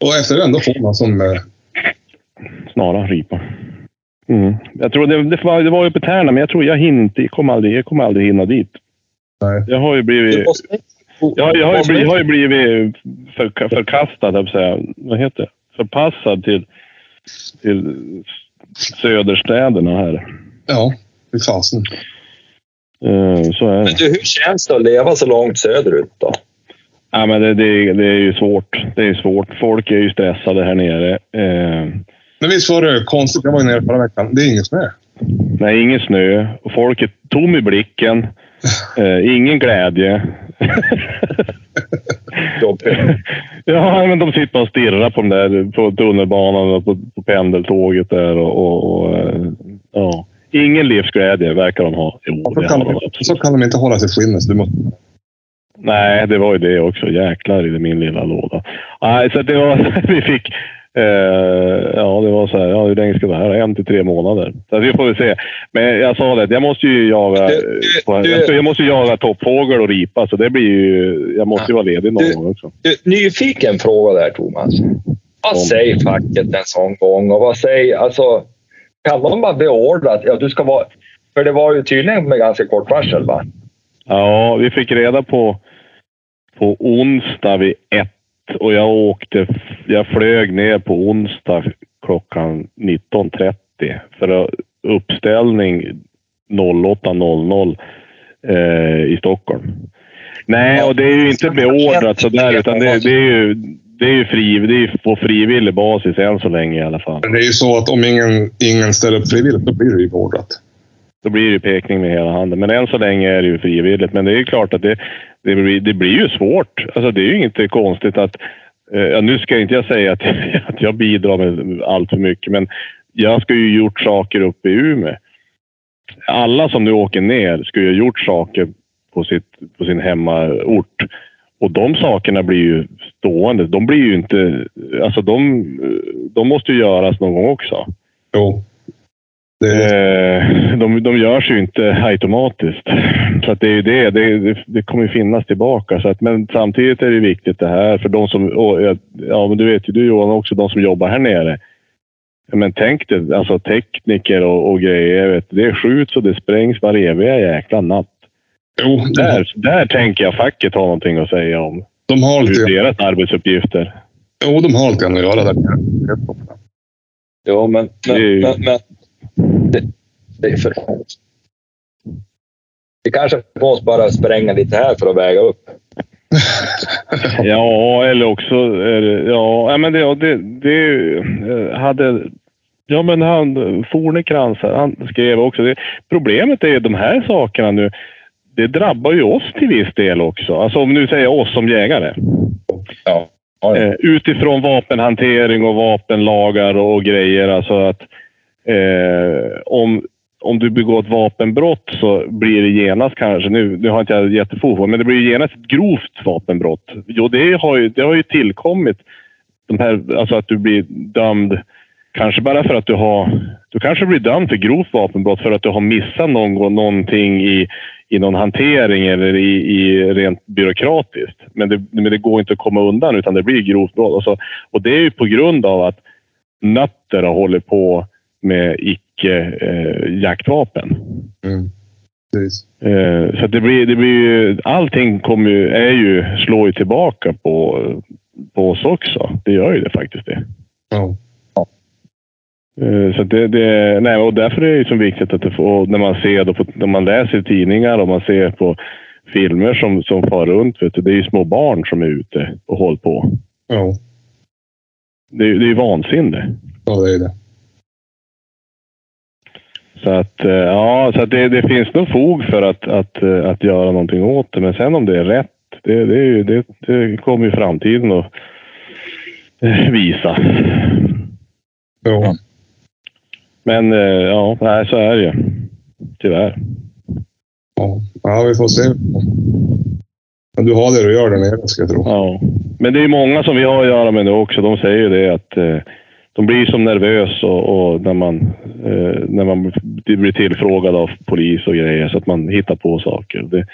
Och efter den då får man som... Snara, ripa. Mm. Jag tror det, det, var, det var ju på Tärna, men jag tror jag hinner inte. Jag kommer aldrig, jag kommer aldrig hinna dit. Nej. Jag har ju blivit... Jag, jag, har, ju blivit, jag har ju blivit för, förkastad, jag säga. Vad heter det? Förpassad till, till söderstäderna här. Ja, fy fasen. Eh, så är Men det. du, hur känns det att leva så långt söderut då? Ja, men det, det, det är ju svårt. Det är svårt. Folk är ju stressade här nere. Eh, Men visst var det konstigt? Jag var nere förra veckan. Det är ingen snö. nej, ingen snö. Och folk är tom i blicken. [laughs] Eh, ingen glädje. [laughs] [laughs] Ja, men de sitter och stirrar på, där, på tunnelbanan och på, på pendeltåget där. Och, och, och, eh, ja. Ingen livsglädje verkar de ha. Jo, Så det kan, de så kan de inte hålla sig skinnet. så Du måste... Nej, det var ju det också. Jäklar i min lilla låda. Nej, så det var... Vi fick... Eh, ja, det var så här. Ja, hur länge ska det här? En till tre månader. Så vi får väl se. Men jag sa det, jag måste ju jaga... Du- jag, måste jaga toppfågel och ripa, så det blir ju... Jag måste ju vara ledig någon Du- gång också. Du, nyfiken fråga där Thomas. Vad Om- säger facket en sån gång? Och vad säger, alltså, kan de bara beordra att ja, du ska vara... För det var ju tydligen med ganska kort varsel va? Ja, vi fick reda på på onsdag vid ett och jag åkte, jag flög ner på onsdag klockan 19.30 för uppställning 08.00 eh, i Stockholm. Nej, och det är ju inte beordrat sådär utan det, det är ju det är ju fri, det är på frivillig basis än så länge i alla fall. Men det är ju så att om ingen, ingen ställer upp frivilligt, då blir det ju beordrat. Då blir det ju pekning med hela handen. Men än så länge är det ju frivilligt. Men det är ju klart att det, det, blir, det blir ju svårt. Alltså det är ju inte konstigt att... Eh, nu ska inte jag säga att, [laughs] att jag bidrar med allt för mycket, men jag ska ju gjort saker uppe i Umeå. Alla som nu åker ner ska ju ha gjort saker på, sitt, på sin hemmaort. Och de sakerna blir ju stående. De blir ju inte... Alltså de, de måste ju göras någon gång också. Jo. Det, Eh, de, de görs ju inte automatiskt. Så att det är ju det. Det, det, det kommer ju finnas tillbaka. Så att, men samtidigt är det viktigt det här för de som... Ja, ja, men du vet ju du Johan också, de som jobbar här nere. Ja, Men tänk dig, alltså tekniker och, och grejer. Vet, det skjuts och det sprängs var eviga jäkla natt. jo, Där, där tänker jag facket har någonting att säga om. de har Hur lite, deras arbetsuppgifter. jo, de har lite grann att göra där nere. Jo, men... Men, men, men det, det är för... Vi kanske måste bara spränga lite här för att väga upp. [laughs] Ja, eller också är det, ja, ja, men det, ja, det, det eh, hade, ja men han, Fornekrantz, han skrev också det. Problemet är ju de här sakerna nu, det drabbar ju oss till viss del också. Alltså om nu säger oss som jägare. Ja. Eh, utifrån vapenhantering och vapenlagar och grejer. Alltså att eh, om, om du begår ett vapenbrott så blir det genast kanske, nu, nu har inte jag jättefog men det blir genast ett grovt vapenbrott. Jo, det har ju, det har ju tillkommit. De här, alltså att du blir dömd, kanske bara för att du har... Du kanske blir dömd för grovt vapenbrott för att du har missat någon, någonting i, i någon hantering eller i, i rent byråkratiskt. Men det, men det går inte att komma undan utan det blir grovt brott. Och, så, och det är ju på grund av att nötter har hållit på med icke-jaktvapen. Mm. Precis. Eh, så det blir, det blir ju, allting kommer ju, är ju, slår ju tillbaka på, på oss också. Det gör ju det faktiskt det. Ja. Eh, Så det, det, nej, och därför är det ju så viktigt att det får, när man ser, då, på- när man läser tidningar och man ser på filmer som, som far runt, vet du, det är ju små barn som är ute och håller på. Ja, Det, är- det är ju vansinne. ja det är det. Så att, eh, ja, så att det, det finns nog fog för att, att, eh, att göra någonting åt det. Men sen om det är rätt, det, det, det, det kommer ju framtiden att eh, visa. Ja. Men ja, nej, så är det ju. Tyvärr. Ja. ja, vi får se. Men du har det du gör där nere, ska jag tro. Ja. Men det är många som vi har att göra med nu också. De säger ju det att de blir som nervös och, och när, man, eh, när man blir tillfrågad av polis och grejer så att man hittar på saker. Det,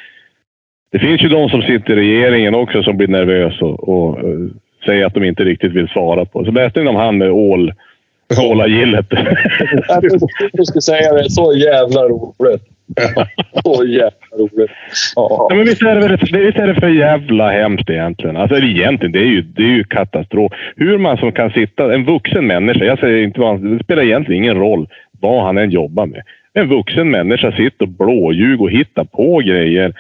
det finns ju de som sitter i regeringen också som blir nervös och, och eh, säger att de inte riktigt vill svara på. Så läste ni om han med ål, ålagillet? [laughs] Jag skulle säga det. Så jävla roligt. Så jävla roligt. Ja. Ja, men visst är, det, visst är det för jävla hemskt egentligen? Alltså egentligen, det är ju, det är ju katastrof. Hur man som kan sitta, en vuxen människa, jag säger inte vad han, det spelar egentligen ingen roll vad han än jobbar med. En vuxen människa sitter och blåljug och hittar på grejer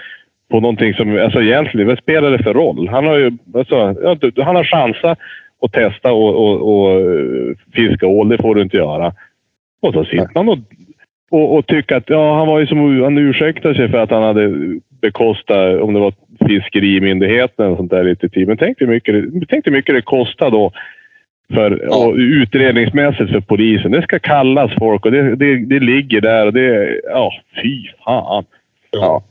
på någonting som, alltså egentligen, vad spelar det för roll? Han har ju, alltså, ja, han har chansat att testa och, och, och eh, fiska ål, det får du inte göra. Och så sitter han och och, och tycka att ja, han var ju som han ursäktade sig för att han hade bekostat, om det var Fiskerimyndigheten och sånt där lite tid. Men tänk hur mycket, det- tänk hur mycket det kostar då för, Ja. och utredningsmässigt för polisen. Det ska kallas folk och det, det, det ligger där och det, ja, fy fan. Ja.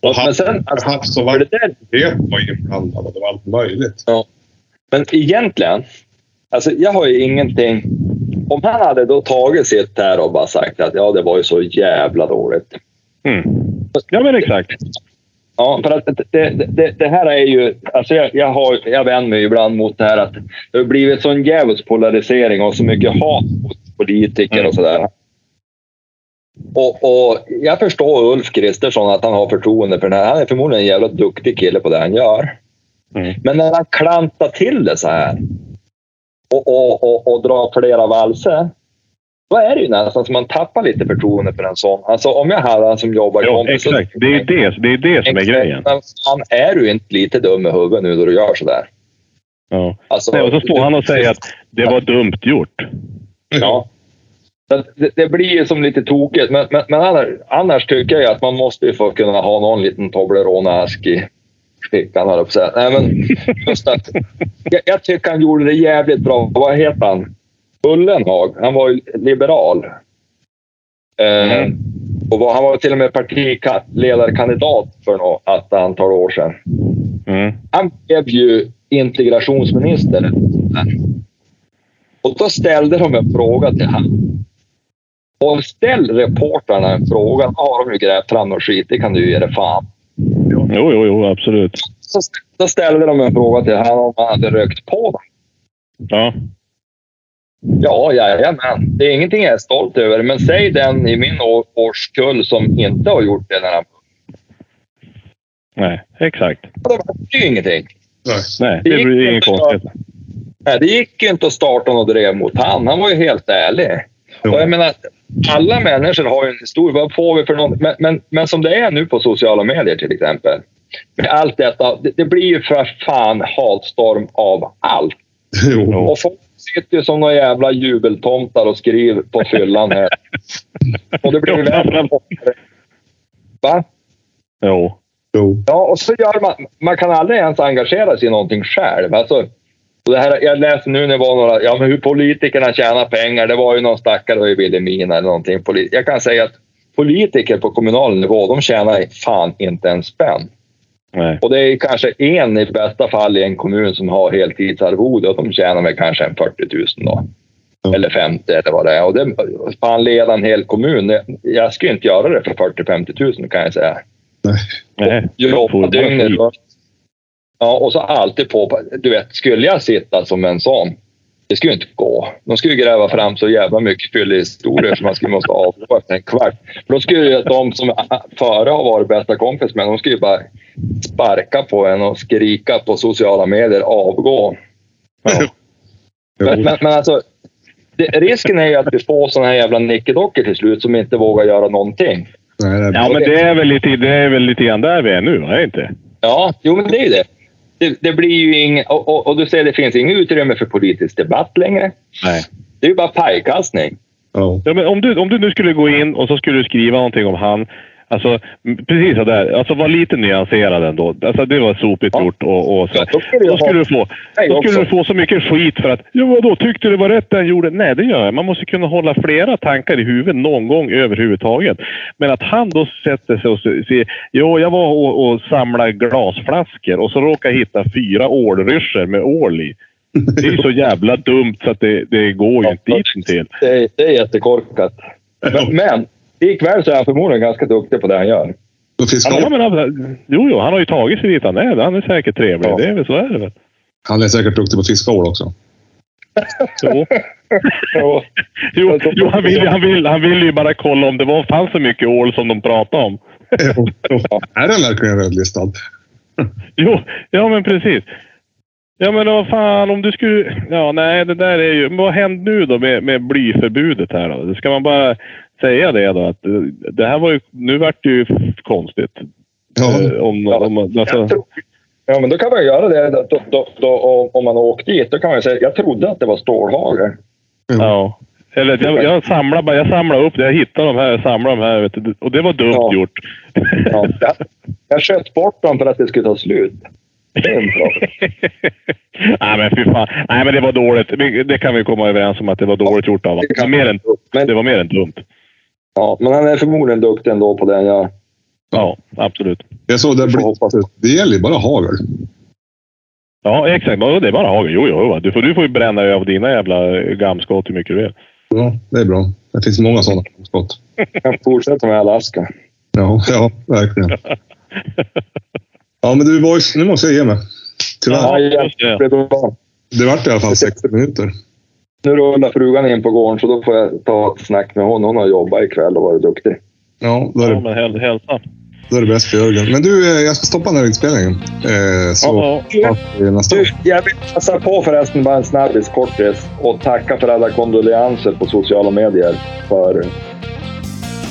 Och Men sen, alltså, Havs och vattenmyndigheten var inblandad och det var allt möjligt. men egentligen, alltså jag har ju ingenting... Om han hade då tagit sitt här och bara sagt att ja, det var ju så jävla dåligt. Mm. Ja, men exakt. Ja, för att det, det, det här är ju... Alltså jag, jag, har, jag vänder mig ibland mot det här att det har blivit sån djävulsk polarisering och så mycket hat mot politiker Mm. och sådär. Och, och jag förstår Ulf Kristersson att han har förtroende för den här. Han är förmodligen en jävla duktig kille på det han gör. Mm. Men när han klantar till det så här och, och, och, och drar flera valser. Då är det ju nästan som man tappar lite förtroende för en sån. Alltså om jag hade han som jobbar Ja, kompis- exakt. Det är det, det är det som är grejen. Men fan, är du inte lite dum i huvudet nu då du gör sådär? Ja. Alltså, Nej, och så står han och säger att det var dumt gjort. Ja. Så Det, det blir ju som lite tokigt, men, men, men annars, annars tycker jag att man måste ju få kunna ha någon liten Toblerone-ask i fickan, höll jag på att säga. Nej, men just att, jag, jag tycker han gjorde det jävligt bra. Vad heter han? Ullenhag. Han var ju liberal. Eh, och var, han var till och med partiledarkandidat för något ett antal år sedan. Mm. Han blev ju integrationsminister. Och då ställde de en fråga till honom. Och ställ reportrarna en fråga, har de ju grävt fram något skit, det kan du ge dig fan. Jo, jo, jo, absolut. Så ställde de en fråga till honom om han hade rökt på dem. Ja. Ja, jajamän. Det är ingenting jag är stolt över, men säg den i min årskull som inte har gjort det. När han... Nej, exakt. Det var ju ingenting. Nej. Nej, Det det gick blir inget inte konstigt. Nej, det gick ju inte att starta något drev mot han. Han var ju helt ärlig. Jo. Och jag menar, alla människor har ju en historia. Vad får vi för något? Men, men, men som det är nu på sociala medier till exempel. Allt detta. Det, det blir ju för fan hatstorm av allt. Jo. Och folk sitter ju som några jävla jubeltomtar och skriver på fyllan här. [laughs] Och det blir ju värre. Va? Jo. Jo. Ja, och så gör man... Man kan aldrig ens engagera sig i någonting själv. Alltså, och det här, jag läste nu när det var några... Ja, men hur politikerna tjänar pengar. Det var ju någon stackare i Vilhelmina eller någonting. Jag kan säga att politiker på kommunal nivå, de tjänar fan inte en spänn. Nej. Och det är kanske en i bästa fall i en kommun som har heltidsarvode och de tjänar väl kanske en 40 000 då. Ja. Eller 50 eller vad det är. Och det, fan leda en hel kommun. Jag skulle inte göra det för 40-50 000 kan jag säga. Nej. Jobba dygnet runt. Ja, och så alltid på... Du vet, skulle jag sitta som en sån, det skulle ju inte gå. De skulle ju gräva fram så jävla mycket fyllehistorier som man skulle måste avgå efter en kvart. För då skulle ju de som före har varit bästa kompis med, de skulle ju bara sparka på en och skrika på sociala medier, avgå. Ja. Men, men, men alltså, det, risken är ju att vi får såna här jävla nickedockor till slut som inte vågar göra någonting. Nej, Ja, men det är väl lite, det är väl lite grann där vi är nu, är det inte? Ja, jo men det är ju det. Det, det blir ju ing, och, och, och du säger det finns inget utrymme för politisk debatt längre. Nej. Det är ju bara pajkastning. Ja. Ja, men om, du, om du nu skulle gå in och så skulle du skriva någonting om han. Alltså, precis sådär. Alltså var lite nyanserad ändå. Alltså det var sopigt Ja. gjort och, och så. Ja, då skulle Då skulle, du få, då skulle du få så mycket skit för att ja, vadå, tyckte det var rätt det han gjorde? Nej, det gör jag. Man måste kunna hålla flera tankar i huvudet någon gång överhuvudtaget. Men att han då sätter sig och säger jo, jag var och, och samlade glasflaskor och så råkade jag hitta fyra ålryssjor med ål i. Det är så jävla dumt så att det, det går ju inte dit till. Det, det är jättekorkat. [laughs] Men, men likväl så är han förmodligen ganska duktig på det han gör. Fiskar Ja, men, han- jo, jo, han har ju tagit sig dit han är. Han är säkert trevlig. Ja. Det är väl så är det väl. Han är säkert duktig på att fiska ål också. Jo. [laughs] Jo. Jo, jo han, vill, han, vill, han vill ju bara kolla om det var, fanns så mycket ål som de pratade om. är den verkligen rödlistad? Jo, ja men precis. Ja men vad fan om du skulle... Ja nej det där är ju... Men vad händer nu då med, med blyförbudet här då? Ska man bara säga det då att det här var ju... Nu vart det ju konstigt. Ja. Eh, Om, om, alltså, tror- Ja, men då kan man göra det. Då, då, då, om- om man åker dit, då kan man säga jag trodde att det var stålhagel. ja. Eller jag, jag samlar bara, jag samlar upp det. Jag hittar de här, jag samlar de här. Vet du, och det var dumt Ja. gjort. Ja, jag, jag sköt bort dem för att det skulle ta slut. Det är en bra. [laughs] Nej men fy fan. Nej men det var dåligt. Det kan vi komma överens om att det var dåligt gjort av Det honom. Mer än, det var mer än dumt. Ja, men han är förmodligen duktig ändå på han gör. Ja, absolut. Jag såg det Får bli... hoppas. Det gäller ju bara hagel. Ja, exakt. Ja, Det är bara hagel. Jo, jo, jo. Du får, du får ju bränna av dina jävla gamskott hur mycket du vill. Ja, det är bra. Det finns många sådana skott. Jag fortsätter med Alaska. Ja, ja, verkligen. Ja, men du boys, nu måste jag ge mig. Tyvärr. Ja, blir. Det vart i alla fall 60 minuter. Nu rullar frugan in på gården så då får jag ta ett snack med hon. Hon har jobbat ikväll och varit duktig. Ja, då är Ja, det, men häl- hälsa. då är det bäst för Jörgen. Men du, eh, jag ska stoppa den här inspelningen. Eh, så Ja, ja. hörs vi nästa Du, jag vill passa på förresten bara en snabbis kortis och tacka för alla kondolenser på sociala medier för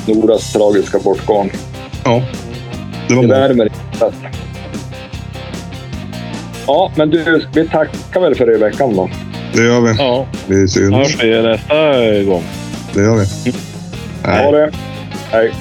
Noras tragiska bortgång. Ja, det var Det bra. värmer i hjärtat. Ja, men du, vi tackar väl för i veckan då. Det gör vi. Ja, Vi syns. hörs vi nästa gång. Det gör vi. Ha det. Hej.